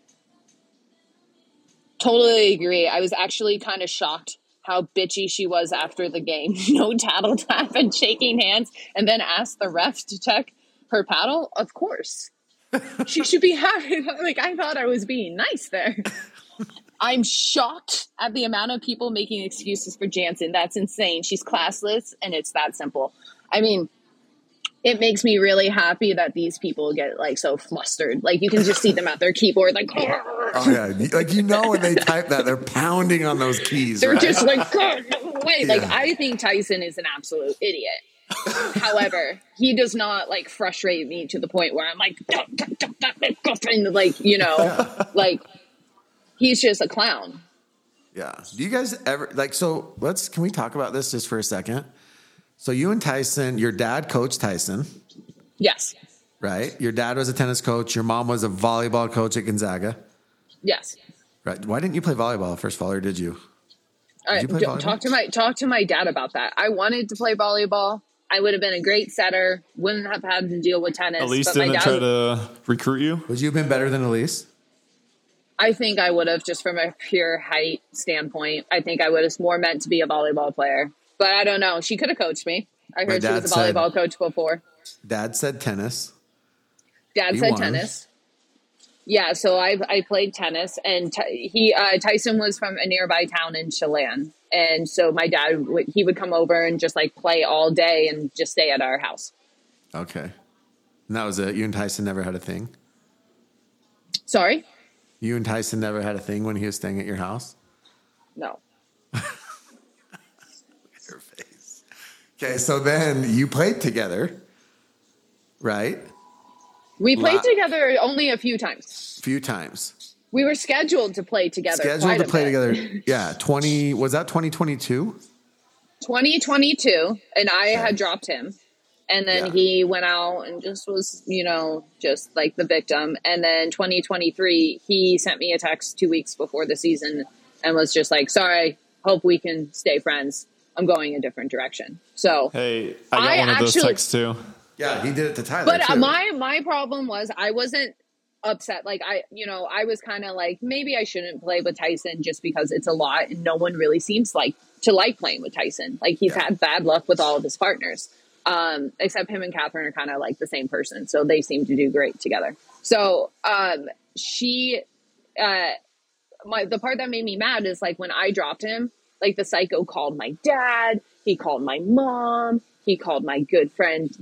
totally agree. I was actually kind of shocked how bitchy she was after the game. no paddle tap and shaking hands, and then asked the ref to check her paddle. Of course, she should be happy. Like I thought I was being nice there. I'm shocked at the amount of people making excuses for Jansen. That's insane. She's classless, and it's that simple. I mean, it makes me really happy that these people get like so flustered. Like you can just see them at their keyboard, like Oh yeah, like you know when they type that, they're pounding on those keys. they're right? just like, "God, no way. Like I think Tyson is an absolute idiot. However, he does not like frustrate me to the point where I'm like, "Don't, don't, don't, don't, don't, don't," like you know, like he's just a clown. Yeah. Do you guys ever like so let's can we talk about this just for a second? So you and Tyson, your dad coached Tyson, Yes, right? Your dad was a tennis coach, your mom was a volleyball coach at Gonzaga. Yes. Right. Why didn't you play volleyball first of all, or did you? All right, you uh, play d- volleyball? talk to my talk to my dad about that. I wanted to play volleyball. I would have been a great setter. Wouldn't have had to deal with tennis. Elise but my didn't dad, try to recruit you. Would you have been better than Elise? I think I would have, just from a pure height standpoint. I think I would have more meant to be a volleyball player. But I don't know. She could have coached me. I heard she was a said- volleyball coach before. Dad said tennis. Dad He said won. tennis. Yeah, so I I played tennis, and t- he uh, Tyson was from a nearby town in Chelan, and so my dad would he would come over and just like play all day and just stay at our house. Okay. And that was it. You and Tyson never had a thing? Sorry, You and Tyson never had a thing when he was staying at your house? no. Your face. Okay, so then you played together, right? We played La- together only a few times. A few times. We were scheduled to play together. Scheduled quite to a play bit. together. Yeah, 20 was that 2022? 2022, and I had dropped him. And then Yeah. he went out and just was, you know, just like the victim. And then 2023, he sent me a text two weeks before the season and was just like, sorry, hope we can stay friends. I'm going a different direction. So, Hey, I got I one of those actually- texts too. Yeah, he did it to Tyler. but uh, too. my my problem was I wasn't upset. Like I, you know, I was kind of like maybe I shouldn't play with Tyson just because it's a lot, and no one really seems like to like playing with Tyson. Like he's Yeah. had bad luck with all of his partners, um, except him and Catherine are kind of like the same person, so they seem to do great together. So um, she, uh, my the part that made me mad is like when I dropped him, like the psycho called my dad, he called my mom, he called my good friend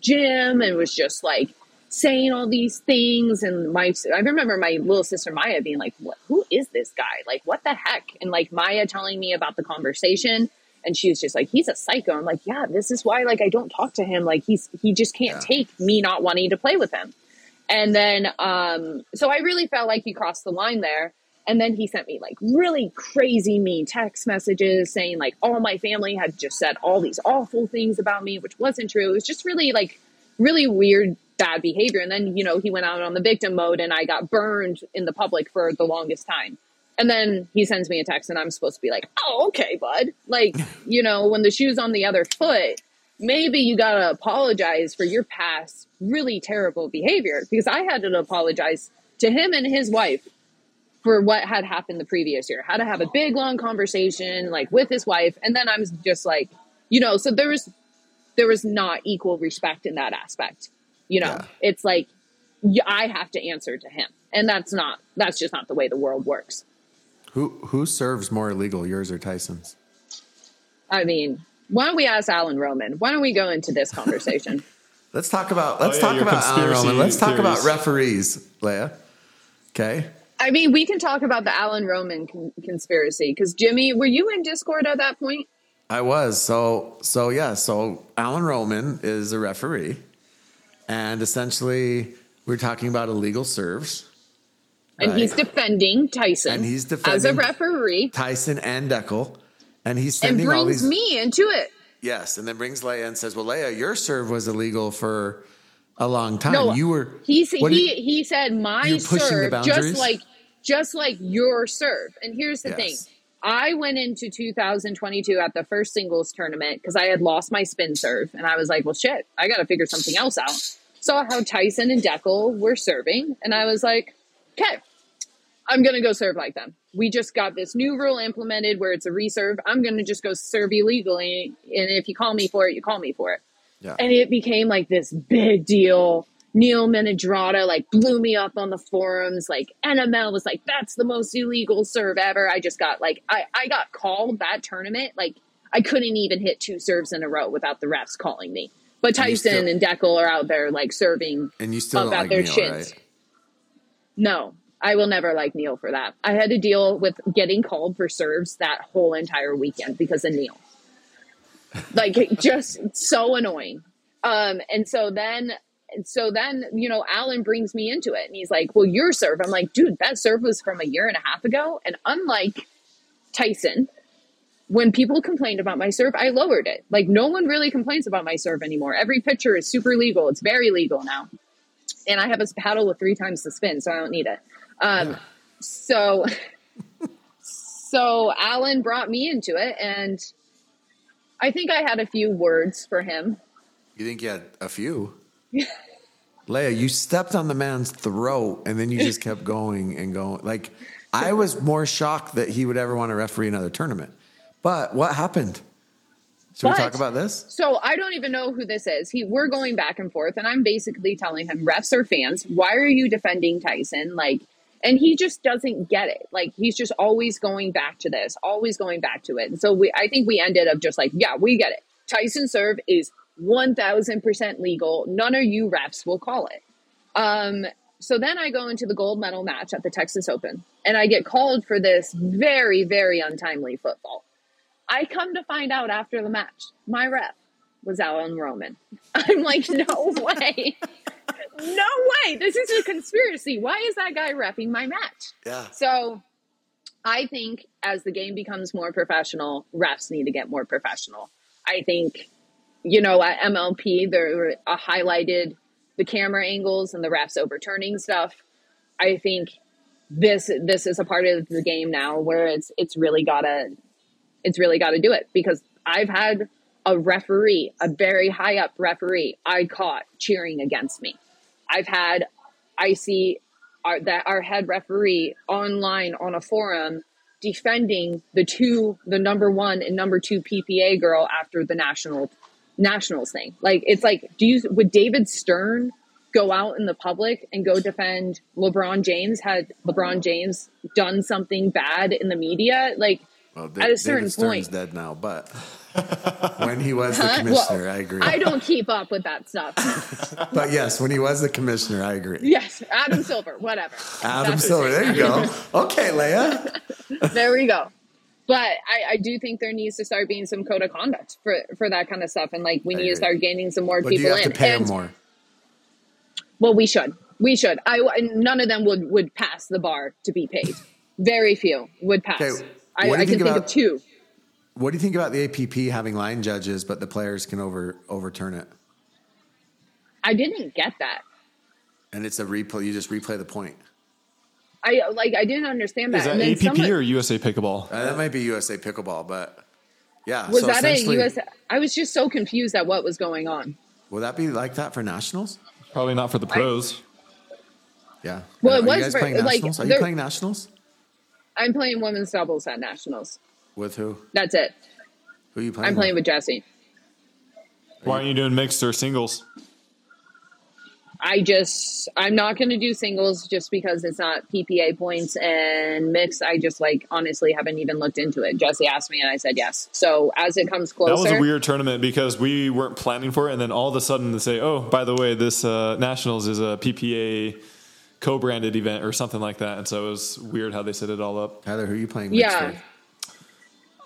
Jim, and was just like saying all these things. And my I remember my little sister Maya being like, "What? Who is this guy? Like, what the heck?" And like Maya telling me about the conversation. And she was just like, he's a psycho. I'm like, yeah, this is why like I don't talk to him. Like he's he just can't Yeah. take me not wanting to play with him. And then, um, so I really felt like he crossed the line there. And then he sent me like really crazy mean text messages saying like all my family had just said all these awful things about me, which wasn't true. It was just really like really weird, bad behavior. And then, you know, he went out on the victim mode and I got burned in the public for the longest time. And then he sends me a text and I'm supposed to be like, oh, okay, bud. Like, you know, when the shoe's on the other foot, maybe you got to apologize for your past really terrible behavior because I had to apologize to him and his wife for what had happened the previous year. How to have a big long conversation like with his wife and then I'm just like, you know, so there was there was not equal respect in that aspect. You know, Yeah. it's like I have to answer to him. And that's not that's just not the way the world works. who who serves more illegal, yours or Tyson's? I mean, why don't we ask Alan Roman? Why don't we go into this conversation? Let's talk about let's yeah, talk about Alan Roman. Let's talk about referees, Lea. Okay. I mean, we can talk about the Alan Roman con- conspiracy because Jimmy, were you in Discord at that point? I was. So so yeah, so Alan Roman is a referee. And essentially we're talking about illegal serves. And Right. he's defending Tyson And he's defending as a referee Tyson and Dekel. And he's and sending all brings these me into it. Yes, and then brings Lea and says, "Well, Lea, your serve was illegal for a long time. No, you were He's he did- he said my You're pushing the serve just like just like your serve. And here's the thing. I went into 2022 at the first singles tournament because I had lost my spin serve, and I was like, "Well, shit, I got to figure something else out." Saw how Tyson and Dekel were serving, and I was like, "Okay, I'm gonna go serve like them." We just got this new rule implemented where it's a reserve. I'm gonna just go serve illegally, and if you call me for it, you call me for it yeah. and it became like this big deal. Neil Menedrata like blew me up on the forums. Like NML was like, "That's the most illegal serve ever." I just got like, I I got called that tournament. Like I couldn't even hit two serves in a row without the refs calling me. But And Tyson still- and Dekel are out there like serving and you still about like their Neil, shins. right? No, I will never like Neil for that. I had to deal with getting called for serves that whole entire weekend because of Neil. Like just so annoying. Um, and so then, so then, you know, Alan brings me into it and he's like, well, your serve. I'm like, dude, that serve was from a year and a half ago. And unlike Tyson, when people complained about my serve, I lowered it. Like no one really complains about my serve anymore. Every pitcher is super legal. It's very legal now and I have a paddle with three times the spin, so I don't need it. Um, so, so Alan brought me into it, and I think I had a few words for him. You think you had a few? Lea, you stepped on the man's throat and then you just kept going and going. Like I was more shocked that he would ever want to referee another tournament. But what happened? Should we talk about this? So I don't even know who this is. He, we're going back and forth, and I'm basically telling him, refs are fans. Why are you defending Tyson? Like, and he just doesn't get it. Like, he's just always going back to this, always going back to it. And so we, I think we ended up just like, yeah, we get it. Tyson serve is 1000% legal. None of you refs will call it. Um, so then I go into the gold medal match at the Texas Open, and I get called for this very, very untimely foot fault. I come to find out after the match, my ref was Alan Roman. I'm like, no way. No way. This is a conspiracy. Why is that guy refing my match? Yeah. So I think as the game becomes more professional, refs need to get more professional. I think, you know, at MLP, there were uh, highlighted the camera angles and the refs overturning stuff. I think this this is a part of the game now where it's it's really gotta it's really gotta do it because I've had a referee, a very high up referee, I caught cheering against me. I've had I see our that our head referee online on a forum defending the two the number one and number two PPA girl after the national nationals thing. Like it's like do you would David Stern go out in the public and go defend LeBron James had LeBron James done something bad in the media? Like Well, at a certain David Stern's point. dead now, but when he was the commissioner, Well, I agree. I don't keep up with that stuff. but yes, when he was the commissioner, I agree. yes, Adam Silver, whatever. Adam That's Silver, there you go. Okay, Lea. there we go. But I, I do think there needs to start being some code of conduct for, for that kind of stuff, and like we I need to start gaining some more But people you have in. to pay him And- more? Well, we should, we should. I none of them would would pass the bar to be paid. Very few would pass. Okay, I, I can think think about- of two. What do you think about the APP having line judges, but the players can over overturn it? I didn't get that. And it's a replay. You just replay the point. I like. I didn't understand that. Is that And then APP someone- or USA Pickleball? Uh, that might be USA pickleball, but yeah. was so that a essentially- US? I was just so confused at what was going on. Will that be like that for nationals? Probably not for the pros. Yeah. Well, Are it you was guys for- playing like, nationals? Are you playing nationals I'm playing women's doubles at nationals. With who? That's it. Who are you playing? I'm playing with Jesse. Why aren't you doing mixed or singles? I just I'm not going to do singles just because it's not PPA points and mix. I just like honestly haven't even looked into it. Jesse asked me and I said yes. So as it comes closer, That was a weird tournament because we weren't planning for it, and then all of a sudden they say, "Oh, by the way, this uh, nationals is a PPA co-branded event or something like that." And so it was weird how they set it all up. Tyler, who are you playing? mixed Yeah. with?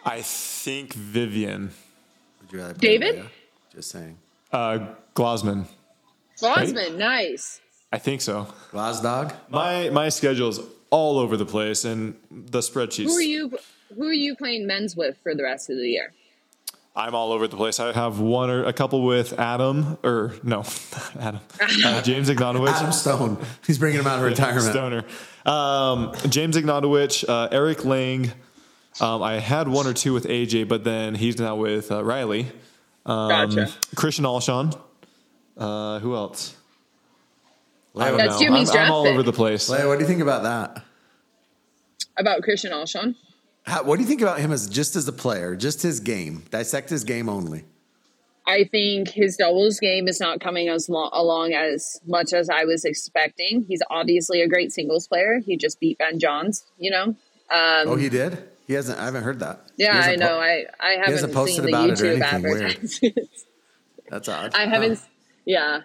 I think Vivian Would you rather play David? Lea? Just saying. uh, Glozman. Bosman, nice. I think so. Glasdog? My my schedule is all over the place, and the spreadsheets. Who are you? Who are you playing men's with for the rest of the year? I'm all over the place. I have one or a couple with Adam, or no, Adam, uh, James Ignatowich. Adam Stone. He's bringing him out of retirement. Stoner. Um, James Ignatowich, uh, Eric Lang. Um, I had one or two with AJ, but then he's now with uh, Riley. Um, Gotcha. Christian Alshon. Uh, who else? I don't That's know. Jimmy's I'm, I'm all over the place. Lea, what do you think about that? About Christian Alshon? How, what do you think about him as just as a player, just his game? Dissect his game only. I think his doubles game is not coming as lo- along as much as I was expecting. He's obviously a great singles player. He just beat Ben Johns, you know. Um, oh, he did. He hasn't. I haven't heard that. Yeah, I know. po- I I haven't hasn't posted seen the about it or YouTube anything. Advertisements. That's odd. I haven't. Huh. Yeah,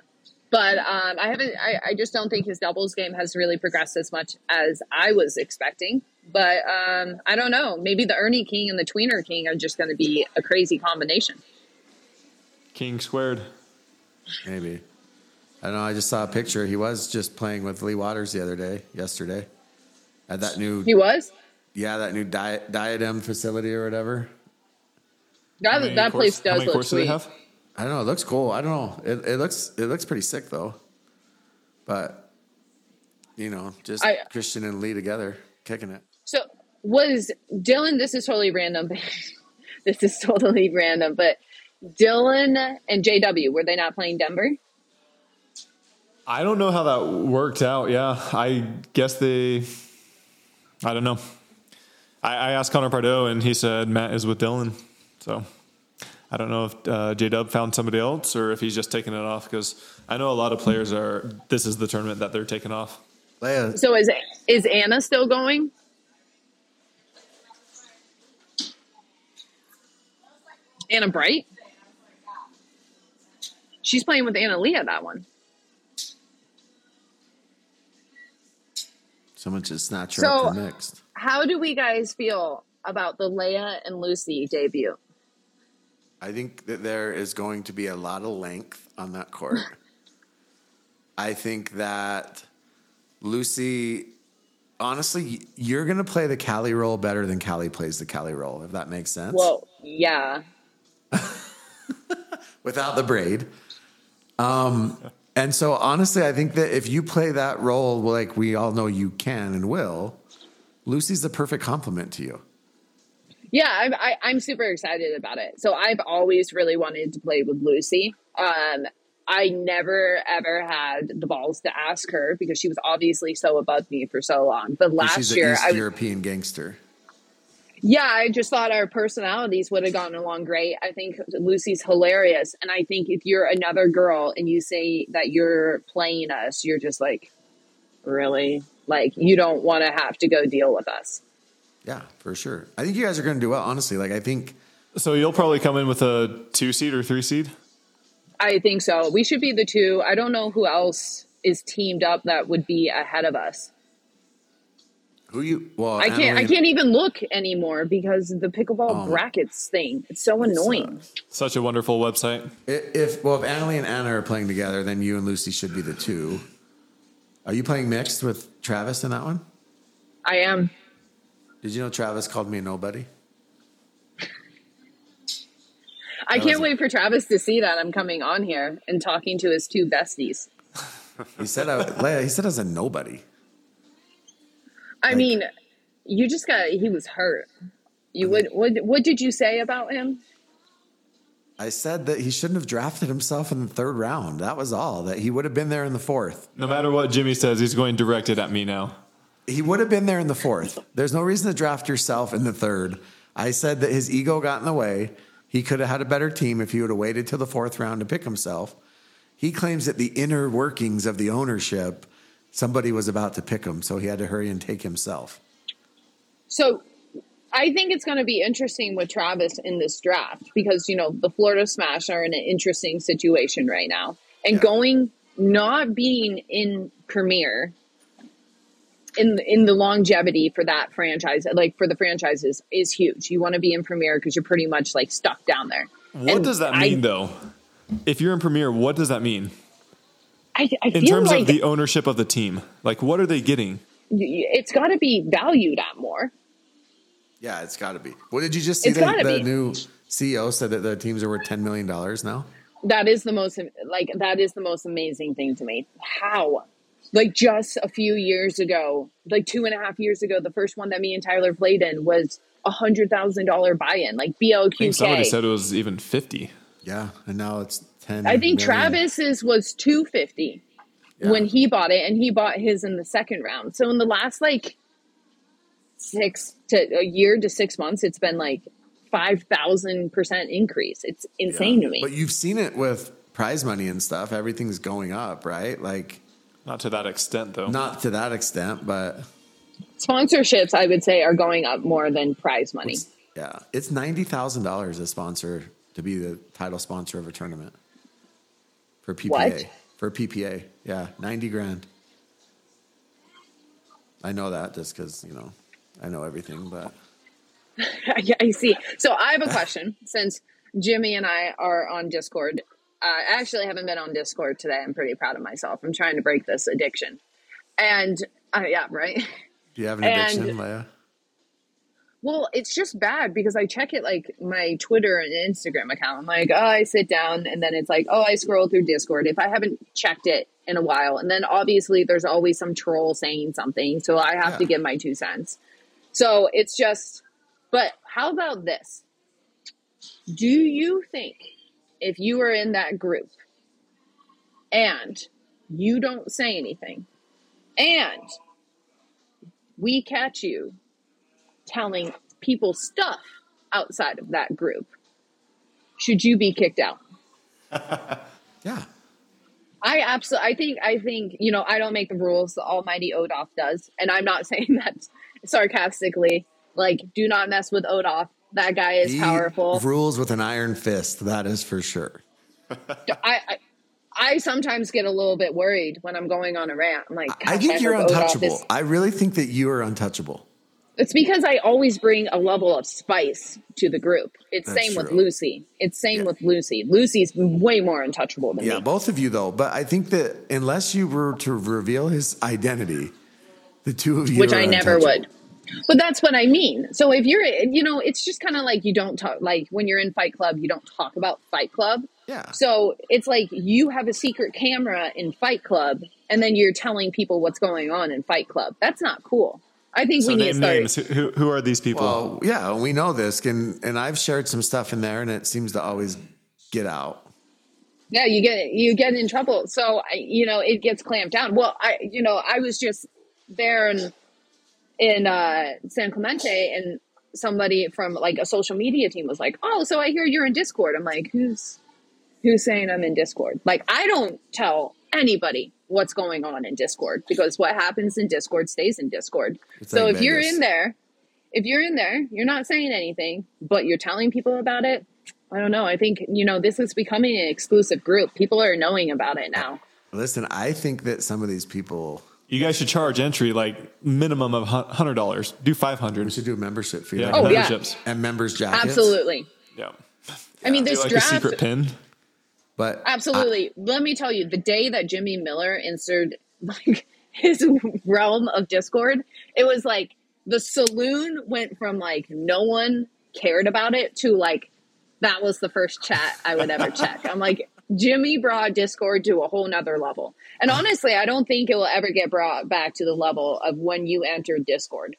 but um, I haven't. I, I just don't think his doubles game has really progressed as much as I was expecting. But um, I don't know. Maybe the Ernie King and the Tweener King are just going to be a crazy combination. King squared. Maybe. I don't know. I just saw a picture. He was just playing with Leigh Waters the other day, yesterday, at that new, He was. Yeah, that new di- diadem facility or whatever. That, that course- place does look courses do they have? I don't know. It looks cool. I don't know. It, it looks it looks pretty sick though. But you know, just I- Christian and Leigh together, kicking it. So was Dylan? This is totally random. this is totally random. But Dylan and JW were they not playing Denver? I don't know how that worked out. Yeah, I guess they. I don't know. I, I asked Connor Pardoe, and he said Matt is with Dylan. So I don't know if uh, J Dub found somebody else or if he's just taking it off because I know a lot of players are. This is the tournament that they're taking off. Lea, So is is Anna still going? Anna Bright. She's playing with Anna Leigh that one. someone should snatch her So- up for mixed. How do we guys feel about the Lea and Lucy debut? I think that there is going to be a lot of length on that court. I think that Lucy, honestly, you're going to play the Callie role better than Callie plays the Callie role, if that makes sense. Well, yeah. without the braid. Um, and so honestly, I think that if you play that role like we all know you can and will, Lucy's the perfect complement to you. Yeah, I'm, I, I'm super excited about it. So I've always really wanted to play with Lucy. Um, I never ever had the balls to ask her because she was obviously so above me for so long. But last year, East I, European gangster. yeah, I just thought our personalities would have gotten along great. I think Lucy's hilarious, and I think if you're another girl and you say that you're playing us, you're just like, really, like you don't want to have to go deal with us. Yeah, for sure. I think you guys are going to do well. Honestly, like I think So you'll probably come in with a two seed or three seed. I think so. We should be the two. I don't know who else is teamed up that would be ahead of us. who you. Well, I can't. I can't even look anymore because the pickleball Oh. brackets thing. It's so annoying. Such a wonderful website. If well, if Anna Leigh and Anna are playing together, then you and Lucy should be the two. Are you playing mixed with Travis in that one? I am. Did you know Travis called me a nobody? I That can't wait for Travis to see that I'm coming on here and talking to his two besties. He said, I, Lea, he said I was a nobody. I Like- mean, you just got. He was hurt. You would. What? What did you say about him? I said that he shouldn't have drafted himself in the third round. That was all. That he would have been there in the fourth. No matter what Jimmy says, he's going directed at me now. He would have been there in the fourth. There's no reason to draft yourself in the third. I said that his ego got in the way. He could have had a better team if he would have waited till the fourth round to pick himself. He claims that the inner workings of the ownership, somebody was about to pick him, so he had to hurry and take himself. So I think it's going to be interesting with Travis in this draft because, you know, the Florida Smash are in an interesting situation right now. And Yeah. going, not being in Premier in, in the longevity for that franchise, like for the franchises, is huge. You want to be in Premier because you're pretty much like stuck down there. What And does that I- mean, though? If you're in Premier, what does that mean I, I in terms like of the ownership of the team? Like, what are they getting? it's got to be valued at more. Yeah, it's got to be. What did you just see? It's The, the be. new CEO said that the teams are worth $10 million now. that is the most like that is the most amazing thing to me how like just a few years ago like two and a half years ago the first one that me and tyler played in was a hundred thousand dollar buy-in like I think somebody said it was even 50. Yeah, and now it's 10 i think million. travis's was 250 Yeah. when he bought it and he bought his in the second round so in the last like six to a year to six months it's been like 5000% increase it's insane to me But you've seen it with prize money and stuff. Everything's going up, right? Like, Not to that extent, though. not to that extent, but sponsorships i would say are going up more than prize money yeah, it's $90,000 a sponsor to be the title sponsor of a tournament for PPA. What? For PPA. Yeah, 90 grand. I know that just because, you know, I know everything, but I, I see. So I have a question since Jimmy and I are on Discord. I actually haven't been on Discord today. I'm pretty proud of myself. I'm trying to break this addiction. And uh, yeah, right. do you have an And- addiction, Lea? Well, it's just bad because I check it like my Twitter and Instagram account. I'm like, oh, I sit down and then it's like, oh, I scroll through Discord. If I haven't checked it in a while, and then obviously there's always some troll saying something. So I have to give my two cents. So it's just, but how about this? Do you think if you are in that group and you don't say anything and we catch you telling people stuff outside of that group, should you be kicked out? Yeah. I absolutely, I think, I think, you know, I don't make the rules. The almighty Odoth does. And I'm not saying that sarcastically. Like, do not mess with Odoth. That guy is He powerful. rules with an iron fist, that is for sure. I, I, I sometimes get a little bit worried when I'm going on a rant. I'm like, I "Gosh, think you're untouchable. is-" I really think that you are untouchable. It's because I always bring a level of spice to the group. It's That's same with. Lucy. It's same Yeah. with Lucy. Lucy's way more untouchable than Yeah, me. both of you though. But I think that unless you were to reveal his identity, the two of you, Which I never would. But that's what I mean. So if you're, you know, it's just kind of like you don't talk, like when you're in Fight Club, you don't talk about Fight Club. Yeah. So it's like you have a secret camera in Fight Club and then you're telling people what's going on in Fight Club. That's not cool. I think So we need to start. names. Who, who are these people? Well, yeah, we know this, and and I've shared some stuff in there, and it seems to always get out. Yeah, you get you get in trouble. So I- you know it gets clamped down. Well, I you know I was just there in in uh, San Clemente, and somebody from like a social media team was like, "Oh, so I hear you're in Discord." I'm like, "Who's who's saying I'm in Discord?" Like I don't tell anybody what's going on in Discord because what happens in Discord stays in Discord. It's so like if you're in there, if you're in there, you're not saying anything, but you're telling people about it. I don't know. I think you know this is becoming an exclusive group. People are knowing about it now. Listen, I think that some of these people you guys should charge entry like minimum of hundred dollars. Do five hundred. We hundred. should do a membership fee Yeah, like Oh, that. yeah. memberships. and members jackets. Absolutely. Yeah. I mean, this like a secret pin. But Absolutely. Let me tell you, the day that Jimmy Miller entered like his realm of Discord, it was like the saloon went from like no one cared about it to like that was the first chat I would ever check. I'm like, Jimmy brought Discord to a whole nother level. And honestly, I don't think it will ever get brought back to the level of when you entered Discord.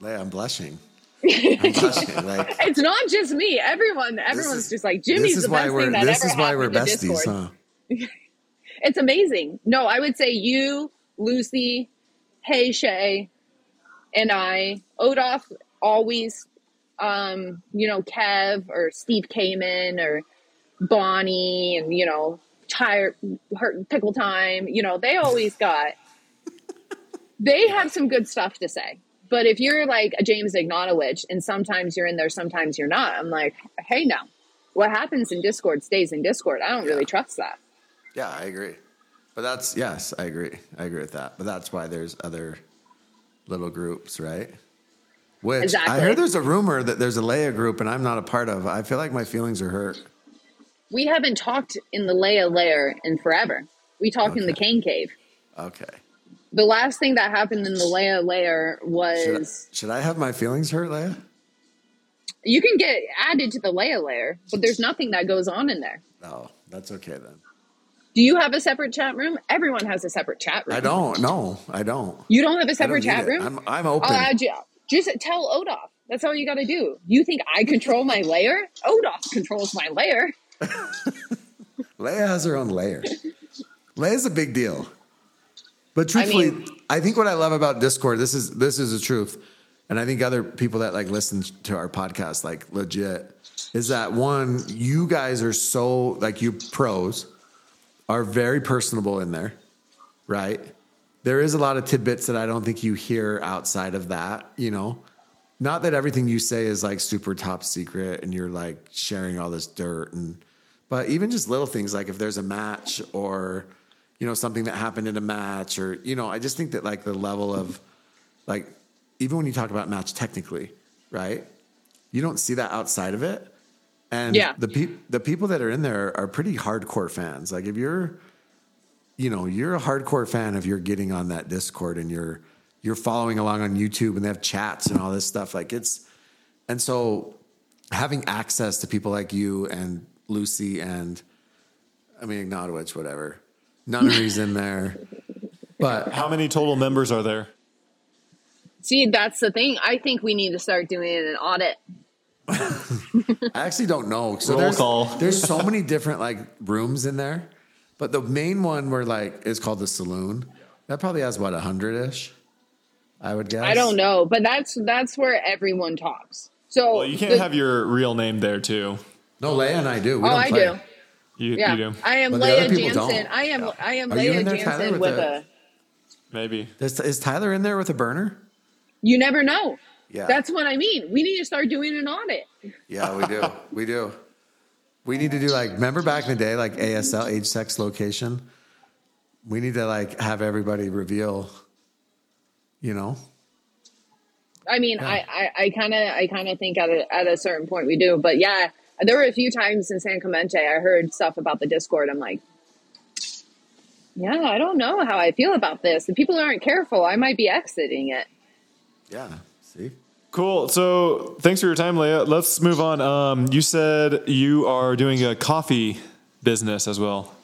Lea, I'm blushing. I'm blushing. Like It's not just me. Everyone, everyone's is- just like this Jimmy's is the why best we're thing that this ever is why we're besties, Discord. huh? It's amazing. No, I would say you, Lucy, Hey Shay, and I, Odoth, always, um, you know, Kev or Steve Kamen or Bonnie and, you know, Tire, her, Pickle Time, you know, they always got, they have some good stuff to say. But if you're like a James Ignatowich and sometimes you're in there, sometimes you're not, I'm like, hey, now, what happens in Discord stays in Discord. I don't really trust that. Yeah, I agree. But that's yes, I agree. I agree with that. But that's why there's other little groups, right? Which I Exactly. heard there's a rumor that there's a Lea group and I'm not a part of. I feel like my feelings are hurt. We haven't talked in the Lea layer in forever. We talked in the Okay. Kane cave. Okay. The last thing that happened in the Lea layer Should I, was should I have my feelings hurt, Lea? you can get added to the Lea layer, but there's nothing that goes on in there. Oh, that's okay then. Do you have a separate chat room? Everyone has a separate chat room. I don't. No, I don't. You don't have a separate chat room? I'm I'm open. I'll add you. Just tell Odoth. That's all you got to do. You think I control my layer? Odoth controls my layer. Lea has her own layer. Lea's a big deal. But truthfully, I, mean- think what I love about Discord, this is this is the truth, and I think other people that like listen to our podcast, like legit, is that one, you guys are so like you pros are very personable in there, right? There is a lot of tidbits that I don't think you hear outside of that, you know. Not that everything you say is like super top secret and you're like sharing all this dirt and but even just little things like if there's a match or you know something that happened in a match or you know, I just think that like the level of like even when you talk about match technically, right? You don't see that outside of it. And Yeah. the peop the people that are in there are pretty hardcore fans. Like if you're you know, you're a hardcore fan if you're getting on that Discord and you're you're following along on YouTube and they have chats and all this stuff. Like it's and so having access to people like you and Lucy and I mean Ignatowich, whatever. Nunnery's in there. But How many total members are there? See, that's the thing. I think we need to start doing an audit. I actually don't know. So Roll there's, call. there's so many different like rooms in there. But the main one where like is called the saloon. That probably has what, a hundred ish? I would guess. I don't know, but that's that's where everyone talks. So Well, you can't the- have your real name there too. No, Lea and I do. We Oh, don't I play. do. You, Yeah, you do. I am But the Lea Jansen. don't. I am I am Are Lea there, Tyler, Jansen with with the- a. Maybe. Is, is Tyler in there with a burner? You never know. Yeah. That's what I mean. We need to start doing an audit. Yeah, we do. we do. We need to do like remember back in the day, like ASL age sex location. We need to like have everybody reveal, you know. I mean, I I kind of I kind of think at a, at a certain point we do, but yeah, there were a few times in San Clemente I heard stuff about the Discord. I'm like, yeah, I don't know how I feel about this. If people aren't careful, I might be exiting it. Yeah. See? Cool. So thanks for your time, Lea. Let's move on. Um, you said you are doing a coffee business as well.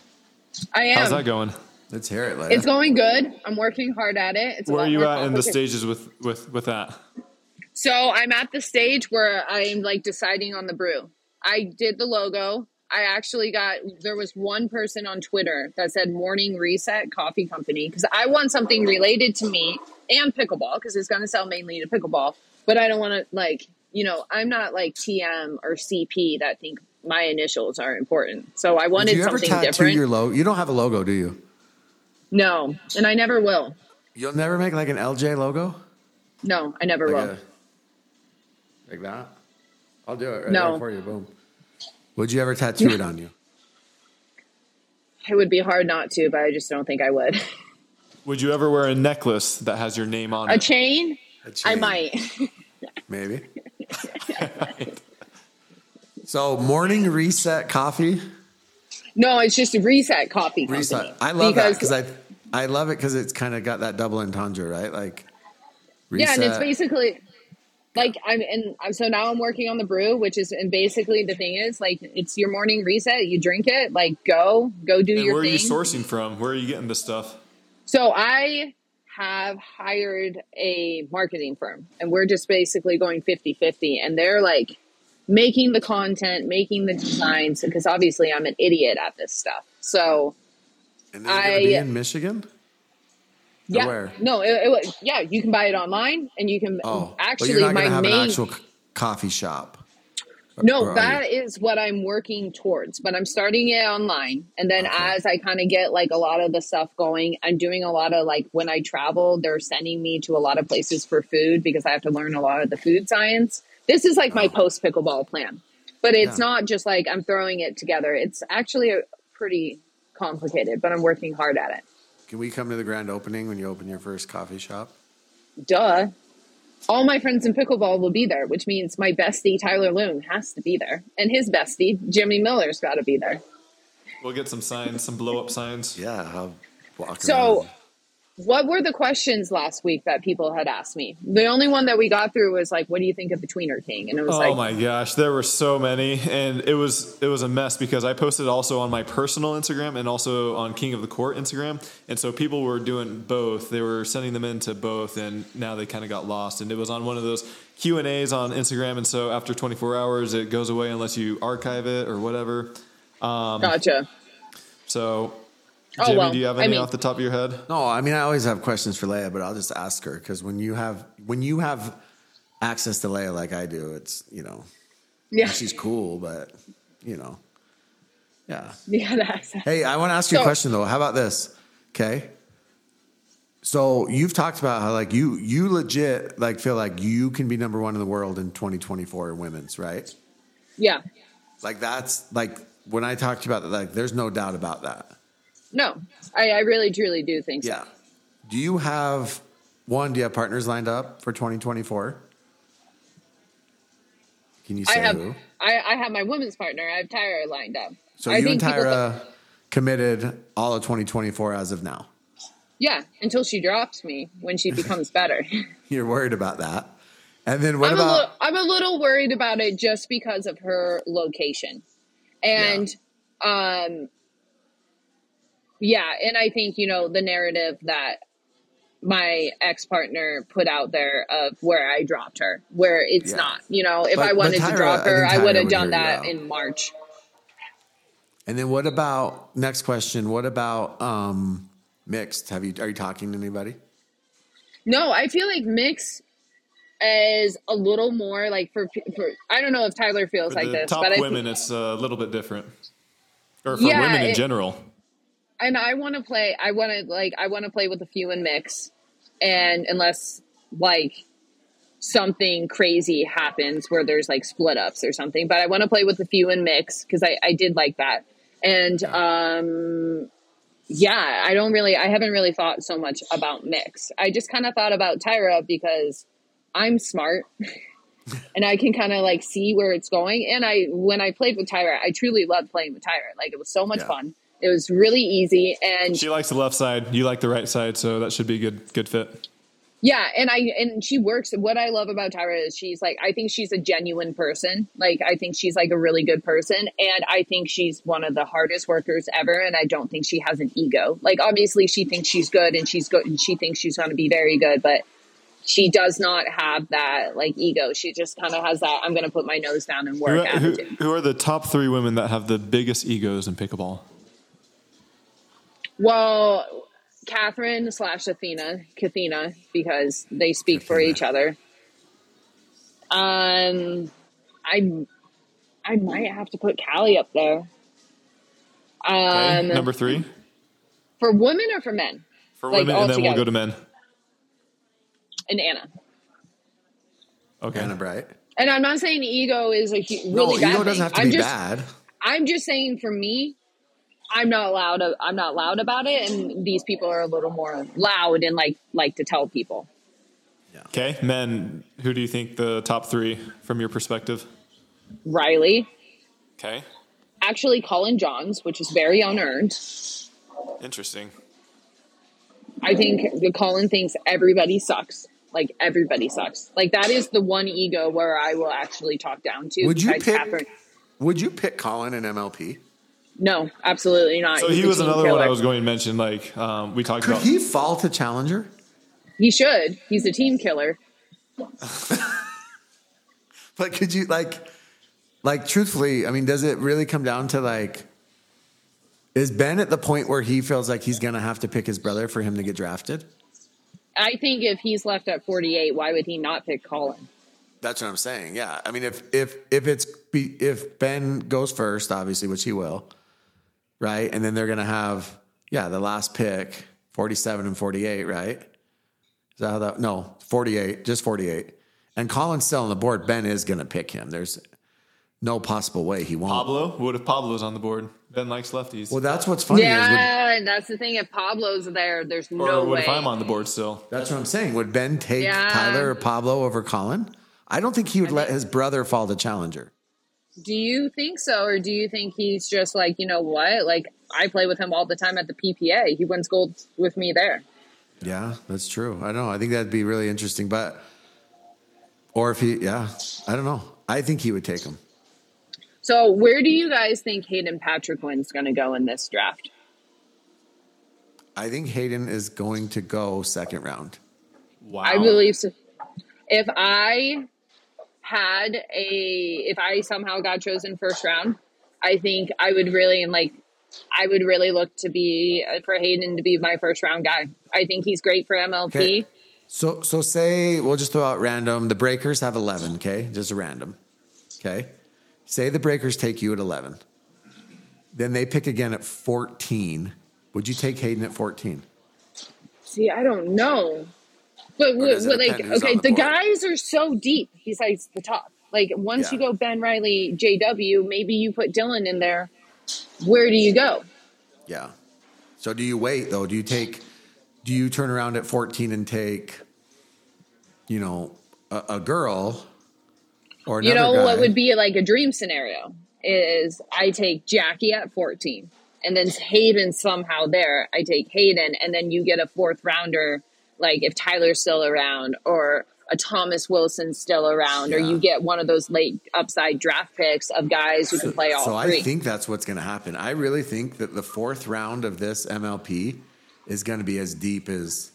I am. How's that going? Let's hear it, Lea. It's going good. I'm working hard at it. It's a Where are you at in the stages with with with that? So I'm at the stage where I'm like deciding on the brew. I did the logo. I actually got there was one person on Twitter that said Morning Reset Coffee Company because I want something related to me and pickleball because it's going to sell mainly to pickleball. But I don't want to like you know I'm not like TM or CP that think my initials are important. So I wanted you ever something tattoo different. your logo? You don't have a logo, do you? no, and I never will. You'll never make like an LJ logo? No, I never Like, will. a, like that? I'll do it right No. for you. Boom. Would you ever tattoo it on you? It would be hard not to, but I just don't think I would. Would you ever wear a necklace that has your name on A it? chain? A I chain, I might. Maybe. so morning reset coffee. No, it's just a reset coffee company. Reset. I love that because I I love it because it's kind of got that double entendre, right? Like yeah, and it's basically like I'm and I'm- so now I'm working on the brew, which is and basically the thing is like it's your morning reset. You drink it, like go go do And your where are you sourcing from? Where are you getting this stuff? So I have hired a marketing firm and we're just basically going 50-50 and they're like making the content, making the designs because obviously I'm an idiot at this stuff. So and I- in Michigan. Yeah, where? no, it, it, wa- yeah, you can buy it online and you can Oh, actually but you're not my have main an actual c- coffee shop. No, that you? is what I'm working towards. But I'm starting it online. And then Okay. as I kind of get like a lot of the stuff going, I'm doing a lot of like when I travel, they're sending me to a lot of places for food because I have to learn a lot of the food science. This is like my oh. post pickleball plan. But it's Yeah. not just like I'm throwing it together. It's actually a pretty complicated, but I'm working hard at it. Can we come to the grand opening when you open your first coffee shop? Duh. All my friends in pickleball will be there, which means my bestie Tyler Loong has to be there. And his bestie, Jimmy Miller's got to be there. We'll get some signs, some blow up signs. Yeah, I'll walk So, around. What were the questions last week that people had asked me? The only one that we got through was like, "What do you think of the Tweener King?" And it was Oh like, "Oh my gosh, there were so many, and it was it was a mess because I posted also on my personal Instagram and also on King of the Court Instagram, and so people were doing both. They were sending them into both, and now they kind of got lost. And it was on one of those Q and A's on Instagram, and so after 24 hours, it goes away unless you archive it or whatever. Um, "Gotcha." So, Oh, Jimmy, well, do you have I any mean- off the top of your head? No, I mean I always have questions for Lea, but I'll just ask her because when you have when you have access to Lea like I do, it's you know Yeah, she's cool, but you know, yeah. yeah, that's Hey, I want to ask you a question though. How about this? Okay. So you've talked about how like you you legit like feel like you can be number one in the world in 2024 in women's, right? yeah. Like that's like when I talked about that, like there's no doubt about that. No, I, I really truly do think so. Yeah. Do you have one? Do you have partners lined up for 2024? Can you I say have, who? I, I have my women's partner. I have Tyra lined up. So I you and people Tyra committed all of 2024 as of now. yeah, until she drops me when she becomes better. You're worried about that. And then what I'm about a little, I'm a little worried about it just because of her location, and um, yeah, and I think you know the narrative that my ex partner put out there of where I dropped her, where it's Yeah. not. You know, if But- I wanted but to drop her, think I would have done that in March. And then what about next question? What about um mixed? Have you are you talking to anybody? No, I feel like mix is a little more like for for I don't know if Tyler feels For like the this, top but I women, it's a little bit different, or for Yeah, women in it- general. And I want to play. I want to like. I want to play with a few and mix, and unless like something crazy happens where there's like split ups or something, but I want to play with a few and mix because I I did like that, and um, yeah, I don't really. I haven't really thought so much about mix. I just kind of thought about Tyra because I'm smart. And I can kind of like see where it's going. And I, when I played with Tyra, I truly loved playing with Tyra. Like it was so much Yeah. fun. It was really easy, and She likes the left side. You like the right side, so that should be a good good fit. Yeah, and I and she works. What I love about Tyra is she's like I think she's a genuine person. Like I think she's like a really good person, and I think she's one of the hardest workers ever. And I don't think she has an ego. Like obviously she thinks she's good, and she's good, and she thinks she's going to be very good, but she does not have that like ego. She just kind of has that I'm going to put my nose down and work who, attitude. who are the top three women that have the biggest egos in pickleball? Well, Catherine slash Athena, Kathina, because they speak for Kathina. each other. Um, I, I might have to put Callie up there. Okay, Um, number three for women or for men, for like, women, and then we'll go to men. and Anna. Okay. Anna Bright. And I'm not saying ego is a hu- No, really bad ego doesn't have to I'm be just, bad. I'm just saying for me, I'm not loud. I'm not loud about it, and these people are a little more loud and like like to tell people. Okay, men. Who do you think the top three from your perspective? Riley, Okay, actually, Collin Johns, which is very unearned. interesting. I think the Collin thinks everybody sucks. Like everybody sucks. Like that is the one ego where I will actually talk down to. Would you pick- Catherine. Would you pick Collin in MLP? No, absolutely not. So He's he was team another one. I was going to mention. Like um, we talked Could about. he fall to Challenger? He should. He's a team killer. But could you like, like truthfully? I mean, does it really come down to like, is Ben at the point where he feels like he's gonna have to pick his brother for him to get drafted? I think if he's left at 48, why would he not pick Collin? That's what I'm saying. Yeah, I mean, if if if it's be, if Ben goes first, obviously, which he will, right, and then they're gonna have yeah the last pick, 47 and 48, right? Is that how that? No, 48, just 48. And Collin's still on the board. Ben is gonna pick him. There's no possible way he won't. Pablo. What if Pablo's on the board? Ben likes lefties. Well, that's what's funny is would, yeah, and that's the thing. If Pablo's there, there's or no what way. if I'm on the board still? that's what I'm saying. Would Ben take Yeah. Tyler or Pablo over Collin? I don't think he would let his brother fall to Challenger. Do you think so, or do you think he's just like, you know what? Like I play with him all the time at the PPA. He wins gold with me there. Yeah, that's true. I know. I think that'd be really interesting. But, or if he, yeah, I don't know. I think he would take him. So where do you guys think Hayden Patriquin's going to go in this draft? I think Hayden is going to go second round. Wow. I believe so. If I had a, if I somehow got chosen first round, I think I would really and like, I would really look to be uh, for Hayden to be my first round guy. I think he's great for MLP. Okay. So, so say we'll just throw out random. The Breakers have eleven. Okay, just a random. Okay, say the Breakers take you at eleven. Then they pick again at fourteen. Would you take Hayden at fourteen? See, I don't know, but Or does it like, okay, the, the guys are so deep besides the top. Like, once Yeah. you go Ben Riley, JW, maybe you put Dylan in there. Where do you go? Yeah. So do you wait though? Do you take? Do you turn around at fourteen and take? You know, a, a girl, or You know what would be like a dream scenario is I take Jackie at 14 and then Hayden somehow there. I take Hayden and then you get a fourth rounder, like if Tyler's still around or a Thomas Wilson still around, or you get one of those late upside draft picks of guys who can play all so three. I think that's what's going to happen. I really think that the fourth round of this MLP is going to be as deep as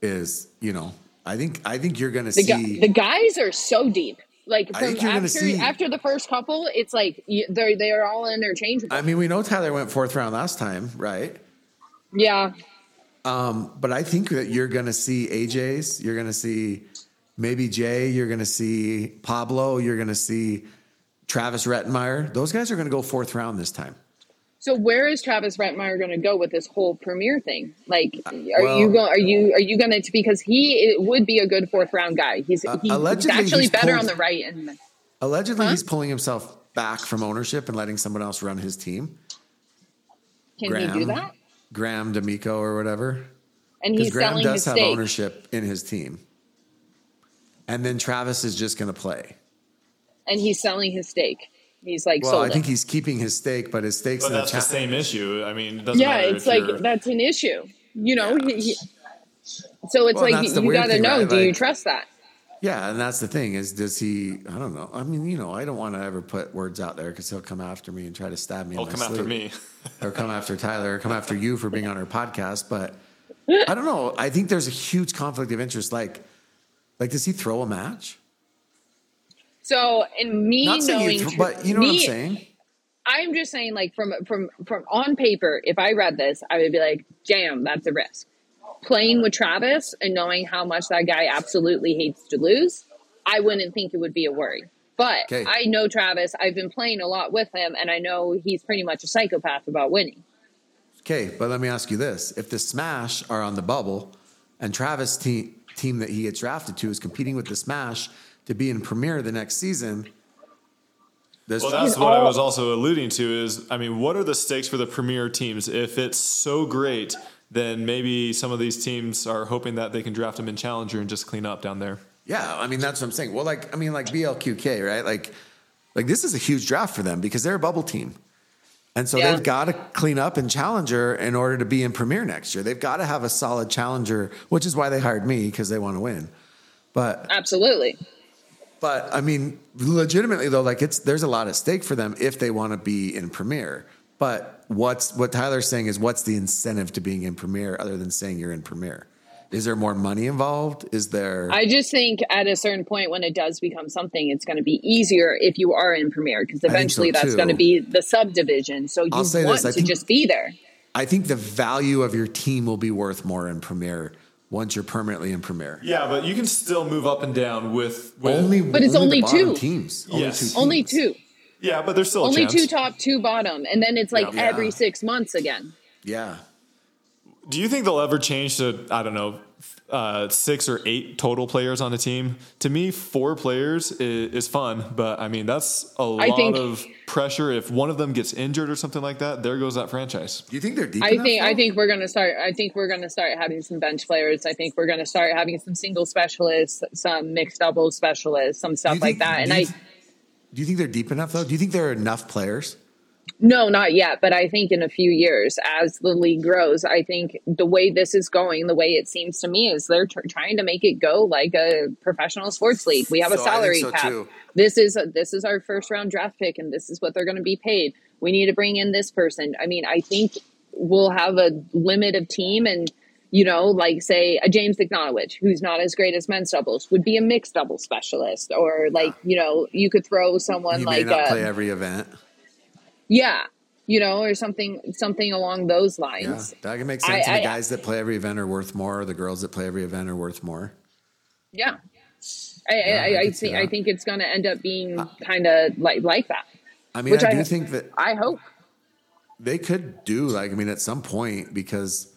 is you know. I think I think you're going to see. gu- the guys are so deep. Like from think you're gonna after see- after the first couple, it's like they're they are all interchangeable. I mean, we know Tyler went fourth round last time, right? yeah, Um, but I think that you're going to see AJ's, you're going to see maybe Jay, you're going to see Pablo, you're going to see Travis Rettenmaier. Those guys are going to go fourth round this time. So where is Travis Rettenmaier going to go with this whole premiere thing? Like, are well- you going? Are you are you going to? Because he it would be a good fourth round guy. He's, Uh, he's allegedly actually he's better pulled- on the right. And Allegedly, Huh? he's pulling himself back from ownership and letting someone else run his team. can he do that? Graham D'Amico or whatever. And Because he's Graham selling does his have stake. ownership in his team. And then Travis is just going to play. and he's selling his stake. He's like Well, sold I think it. he's keeping his stake, but his stake's But in the that's the cha- same issue. I mean, it doesn't Yeah, matter it's like you're- that's an issue. You know, he, he, So it's Well, like you, you got to know: right? do you trust that? Yeah, and that's the thing is, does he? I don't know. I mean, you know, I don't want to ever put words out there because he'll come after me and try to stab me. in He'll my come after me. or come after Tyler, or come after you for being on our podcast. But I don't know. I think there's a huge conflict of interest. Like, like does he throw a match? So, and me Not knowing, he th- but you know what I'm saying. I'm just saying, like from from from on paper, if I read this, I would be like, "Damn, that's a risk." Playing with Travis and knowing how much that guy absolutely hates to lose, I wouldn't think it would be a worry. But Okay. I know Travis. I've been playing a lot with him, and I know he's pretty much a psychopath about winning. Okay, but let me ask you this: If the Smash are on the bubble, and Travis' te- team that he gets drafted to is competing with the Smash to be in Premier the next season, does Well, that's what I was also alluding to. Is I mean, what are the stakes for the premier teams? If it's so great, then maybe some of these teams are hoping that they can draft him in Challenger and just clean up down there. Yeah, I mean that's what I'm saying. Well, like I mean, like BLQK, right? Like, like this is a huge draft for them because they're a bubble team, and so Yeah. they've got to clean up in challenger in order to be in premier next year. They've got to have a solid challenger, which is why they hired me because they want to win. But Absolutely. but I mean, legitimately though, like it's there's a lot at stake for them if they want to be in premier. But what's what Tyler's saying is what's the incentive to being in premier other than saying you're in premier? Is there more money involved? Is there? I just think at a certain point when it does become something, it's going to be easier if you are in Premier because think so, eventually that's going to be the subdivision. So you want this, to think- just be there. I think the value of your team will be worth more in Premier once you're permanently in Premier. Yeah, but you can still move up and down with, with Only, But it's the only bottom two. teams. Yes. Only two. Only two. Yeah, but there's still Only chance. two top, two bottom. And then it's like Yeah. every six months again. Yeah. Do you think they'll ever change to I don't know uh, six or eight total players on a team? To me, four players is, is fun, but I mean that's a I lot think- of pressure. If one of them gets injured or something like that, there goes that franchise. Do you think they're deep I enough, think I think we're gonna start. I think we're gonna start having some bench players. I think we're gonna start having some single specialists, some mixed double specialists, some stuff you like think- that. And I th- do you think they're deep enough though? Do you think there are enough players? No, not yet. But I think in a few years, as the league grows, I think the way this is going, the way it seems to me, is they're tr- trying to make it go like a professional sports league. We have a So think salary so, cap. too. This is a, this is our first round draft pick, and this is what they're going to be paid. We need to bring in this person. I mean, I think we'll have a limit of team, and you know, like say a James Ignatowich, who's not as great as men's doubles, would be a mixed double specialist, or like you know, you could throw someone He like not uh, play every event. yeah, you know, or something something along those Yeah, lines. that can make I- sense. and I- the guys that play every event are worth more. The girls that play every event are worth more. Yeah. I, Yeah, I I, I, think I think it's going to end up being kind of like like that. I mean, Which I, I- do think that I hope. they could do like I mean at some point because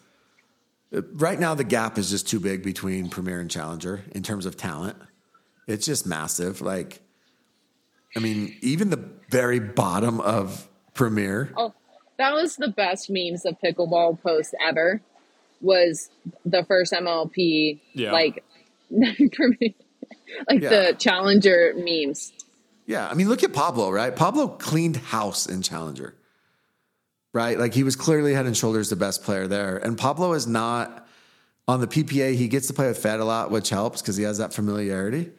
right now the gap is just too big between Premier and Challenger in terms of talent. It's just massive. Like, I mean, even the very bottom of Premier. Oh, that was the best memes of pickleball post ever. Was the first MLP Yeah. like like Yeah. the challenger memes? Yeah, I mean, look at Pablo, right? Pablo cleaned house in Challenger, right? Like he was clearly head and shoulders the best player there. And Pablo is not on the PPA. He gets to play with Fed a lot, which helps because he has that familiarity.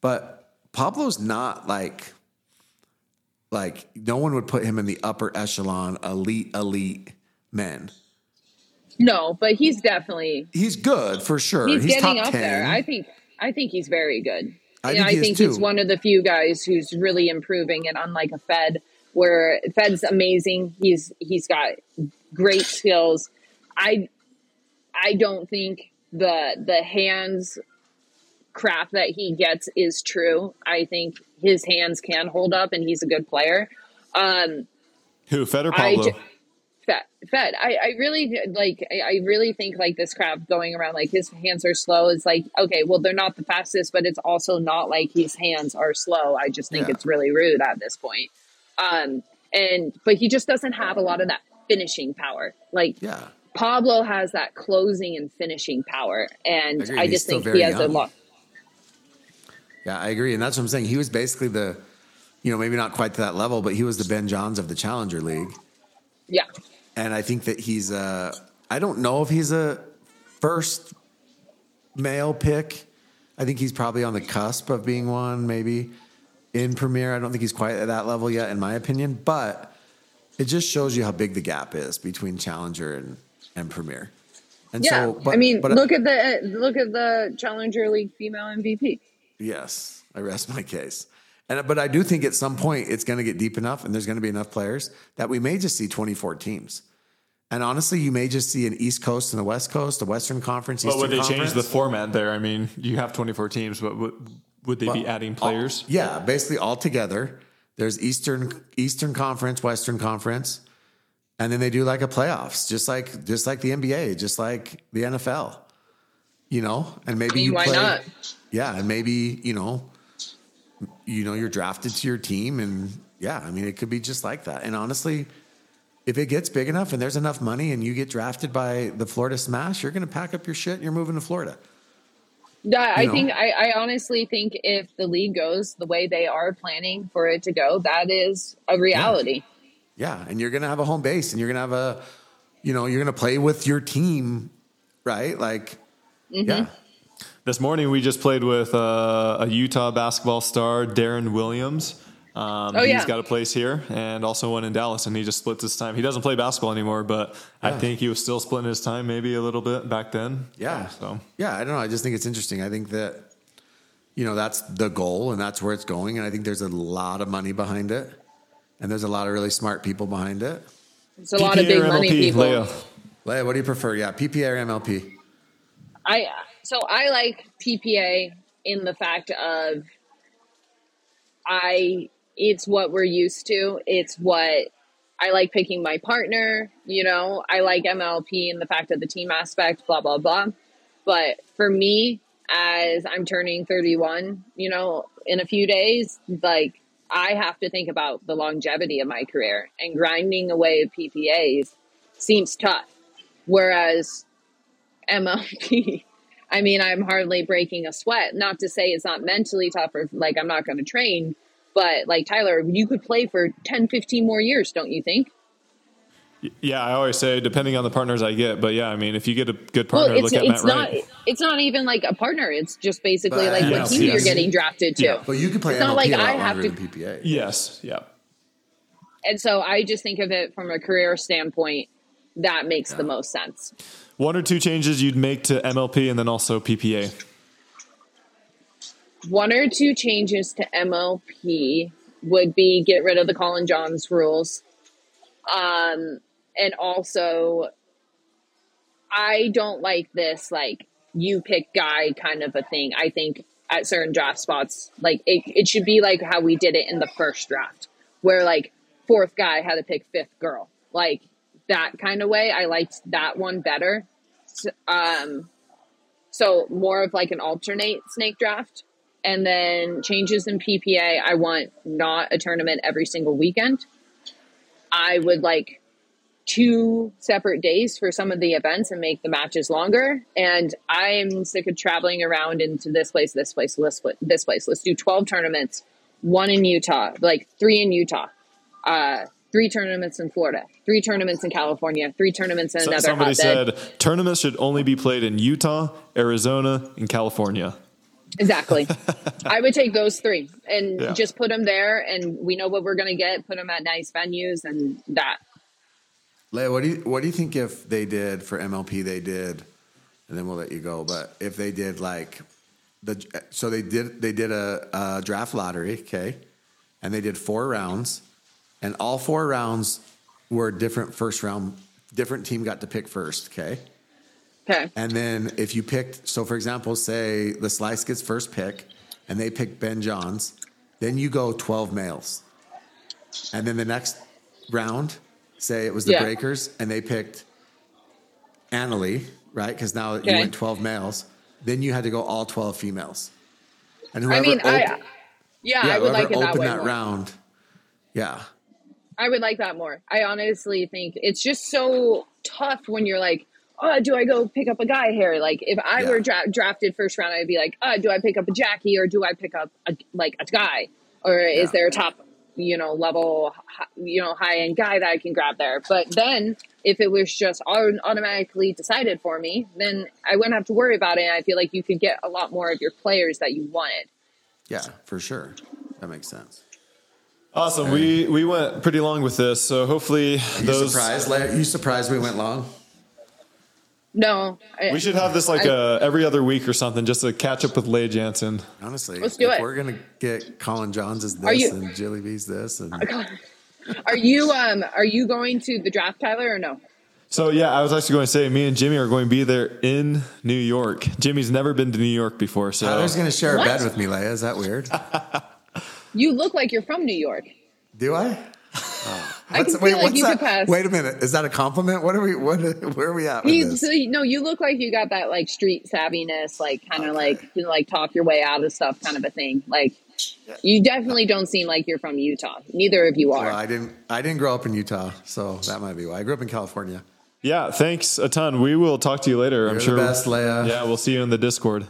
But Pablo's not like, like no one would put him in the upper echelon, elite, elite men. No, but he's definitely He's good for sure. he's, getting top up 10. there. I think I think he's very good. I Yeah, think I think he's one of the few guys who's really improving, and unlike a Fed, where Fed's amazing, he's he's got great skills. I I don't think the the hands crap that he gets is true. I think his hands can hold up, and he's a good player. Um, Who Fed or I Pablo? ju- Fed, Fed. I, I really like. I, I really think like this crap going around. Like his hands are slow. It's like okay, well they're not the fastest, but it's also not like his hands are slow. I just think Yeah. it's really rude at this point. Um, and but he just doesn't have a lot of that finishing power. Like yeah. Pablo has that closing and finishing power, and Agreed. I just think he has a lot. Yeah, I agree. And that's what I'm saying. He was basically the, you know, maybe not quite to that level, but he was the Ben Johns of the Challenger League. Yeah, And I think that he's uh I don't know if he's a first male pick. I think he's probably on the cusp of being one, maybe in Premier. I don't think he's quite at that level yet, in my opinion. But it just shows you how big the gap is between Challenger and, and Premier. And Yeah, so, but, I mean, but look at the look at the Challenger League female MVP. Yes, I rest my case. And but I do think at some point it's going to get deep enough, and there's going to be enough players that we may just see 24 teams. And honestly, you may just see an East Coast and a West Coast, a Western Conference. But Eastern would they change the format there? I mean, you have 24 teams, but would, would they be adding players? Yeah, basically all together. There's Eastern Eastern Conference, Western Conference, and then they do like a playoffs, just like just like the NBA, just like the NFL. You know, and maybe I mean, you why play. not? Yeah, and maybe you know, you know, you're drafted to your team, and yeah, I mean, it could be just like that. And honestly, if it gets big enough and there's enough money, and you get drafted by the Florida Smash, you're going to pack up your shit and you're moving to Florida. Yeah, I know. think I, I honestly think if the league goes the way they are planning for it to go, that is a reality. Yeah, and you're gonna have a home base, and you're gonna have a, you know, you're gonna play with your team, right? Like, Mm-hmm. yeah, This morning we just played with uh, a Utah basketball star, Deron Williams. Um, Oh, he's yeah. got a place here and also one in Dallas, and he just splits his time. He doesn't play basketball anymore, but I think he was still splitting his time maybe a little bit back then. yeah, So yeah. I don't know. I just think it's interesting. I think that, you know, that's the goal, and that's where it's going. And I think there's a lot of money behind it, and there's a lot of really smart people behind it. It's a lot of big or money people. Lea? Lea, what do you prefer? Yeah, PPA or MLP? I so I like PPA in the fact of I it's what we're used to. It's what I like picking my partner, you know. I like MLP and the fact of the team aspect, blah blah blah. But for me, as I'm turning 31, you know, in a few days, like I have to think about the longevity of my career and grinding away at PPAs seems tough. Whereas MLP. I mean, I'm hardly breaking a sweat. Not to say it's not mentally tough or like I'm not going to train, but like Tyler, you could play for 10, 15 more years, don't you think? Yeah, I always say depending on the partners I get, but yeah, I mean, if you get a good Well, partner, it's look at it's Matt not Wright. it's not even like a partner. It's just basically But like what yes, team you're getting drafted to. Yeah. But you can play It's not like a lot I have longer to- than PPA. Yes, yeah. And so I just think of it from a career standpoint. That makes the most sense. One or two changes you'd make to MLP and then also PPA. One or two changes to MLP would be get rid of the Collin Johns rules. Um, and also, I don't like this, like, you pick guy kind of a thing. I think at certain draft spots, like, it, it should be like how we did it in the first draft, where, like, fourth guy had to pick fifth girl. Like, that kind of way. I liked that one better. Um, so more of like an alternate snake draft. And then changes in PPA, I want not a tournament every single weekend. I would like two separate days for some of the events and make the matches longer. And I'm sick of traveling around into this place, this place, this place, this place. Let's do 12 tournaments, one in Utah, like three in Utah, uh, three tournaments in Florida, three tournaments in California, three tournaments in So- another somebody said tournaments should only be played in Utah, Arizona, and California. Exactly. I would take those three and Yeah. just put them there, and we know what we're going to get. Put them at nice venues, and that. Lea, what do you what do you think if they did for MLP? They did, and then we'll let you go. But if they did like the so they did they did a, a draft lottery, okay, and they did four rounds, and all four rounds were different first round. Different team got to pick first, okay. Okay. And then if you picked, so for example, say the slice gets first pick and they pick Ben Johns, then you go 12 males. And then the next round, say it was the Yeah. Breakers and they picked Anna Leigh, right? Because now you went 12 males. Then you had to go all 12 females. And I whoever, mean, I yeah, yeah, I would like it that way that round. Yeah. I would like that more. I honestly think it's just so tough when you're like, oh, do I go pick up a guy here? Like, if I Yeah. were dra- drafted first round, I'd be like, oh, do I pick up a Jackie or do I pick up a, like a guy? Or is Yeah. there a top you know, level, you know, high end guy that I can grab there. But then if it was just automatically decided for me, then I wouldn't have to worry about it. And I feel like you could get a lot more of your players that you wanted. Yeah, for sure. That makes sense. Awesome. We we went pretty long with this, so hopefully Are you those. surprised? Larry? You surprised we went long? No, I, We should have this like I- uh, every other week or something, just to catch up with Lea Jansen. Honestly, Let's do if it. We're gonna get Collin Johns as this you- and Jilly B's this, and Are you um are you going to the draft, Tyler, or no? So yeah, I was actually going to say me and Jimmy are going to be there in New York. Jimmy's never been to New York before, so Tyler's gonna share a bed with me. Lea, is that weird? You look like you're from New York. Do I? Oh. I can feel like you that? could pass. Wait a minute. Is that a compliment? What are we? What? Where are we at with You, so, you- no, you look like you got that like street savviness, like kind of like you know, like talk your way out of stuff, kind of a thing. Like you definitely don't seem like you're from Utah. Neither of you are. Well, I didn't. I didn't grow up in Utah, so that might be why. I grew up in California. yeah. Thanks a ton. We will talk to you later. I'm sure. the best, Lea. Yeah, we'll see you in the Discord.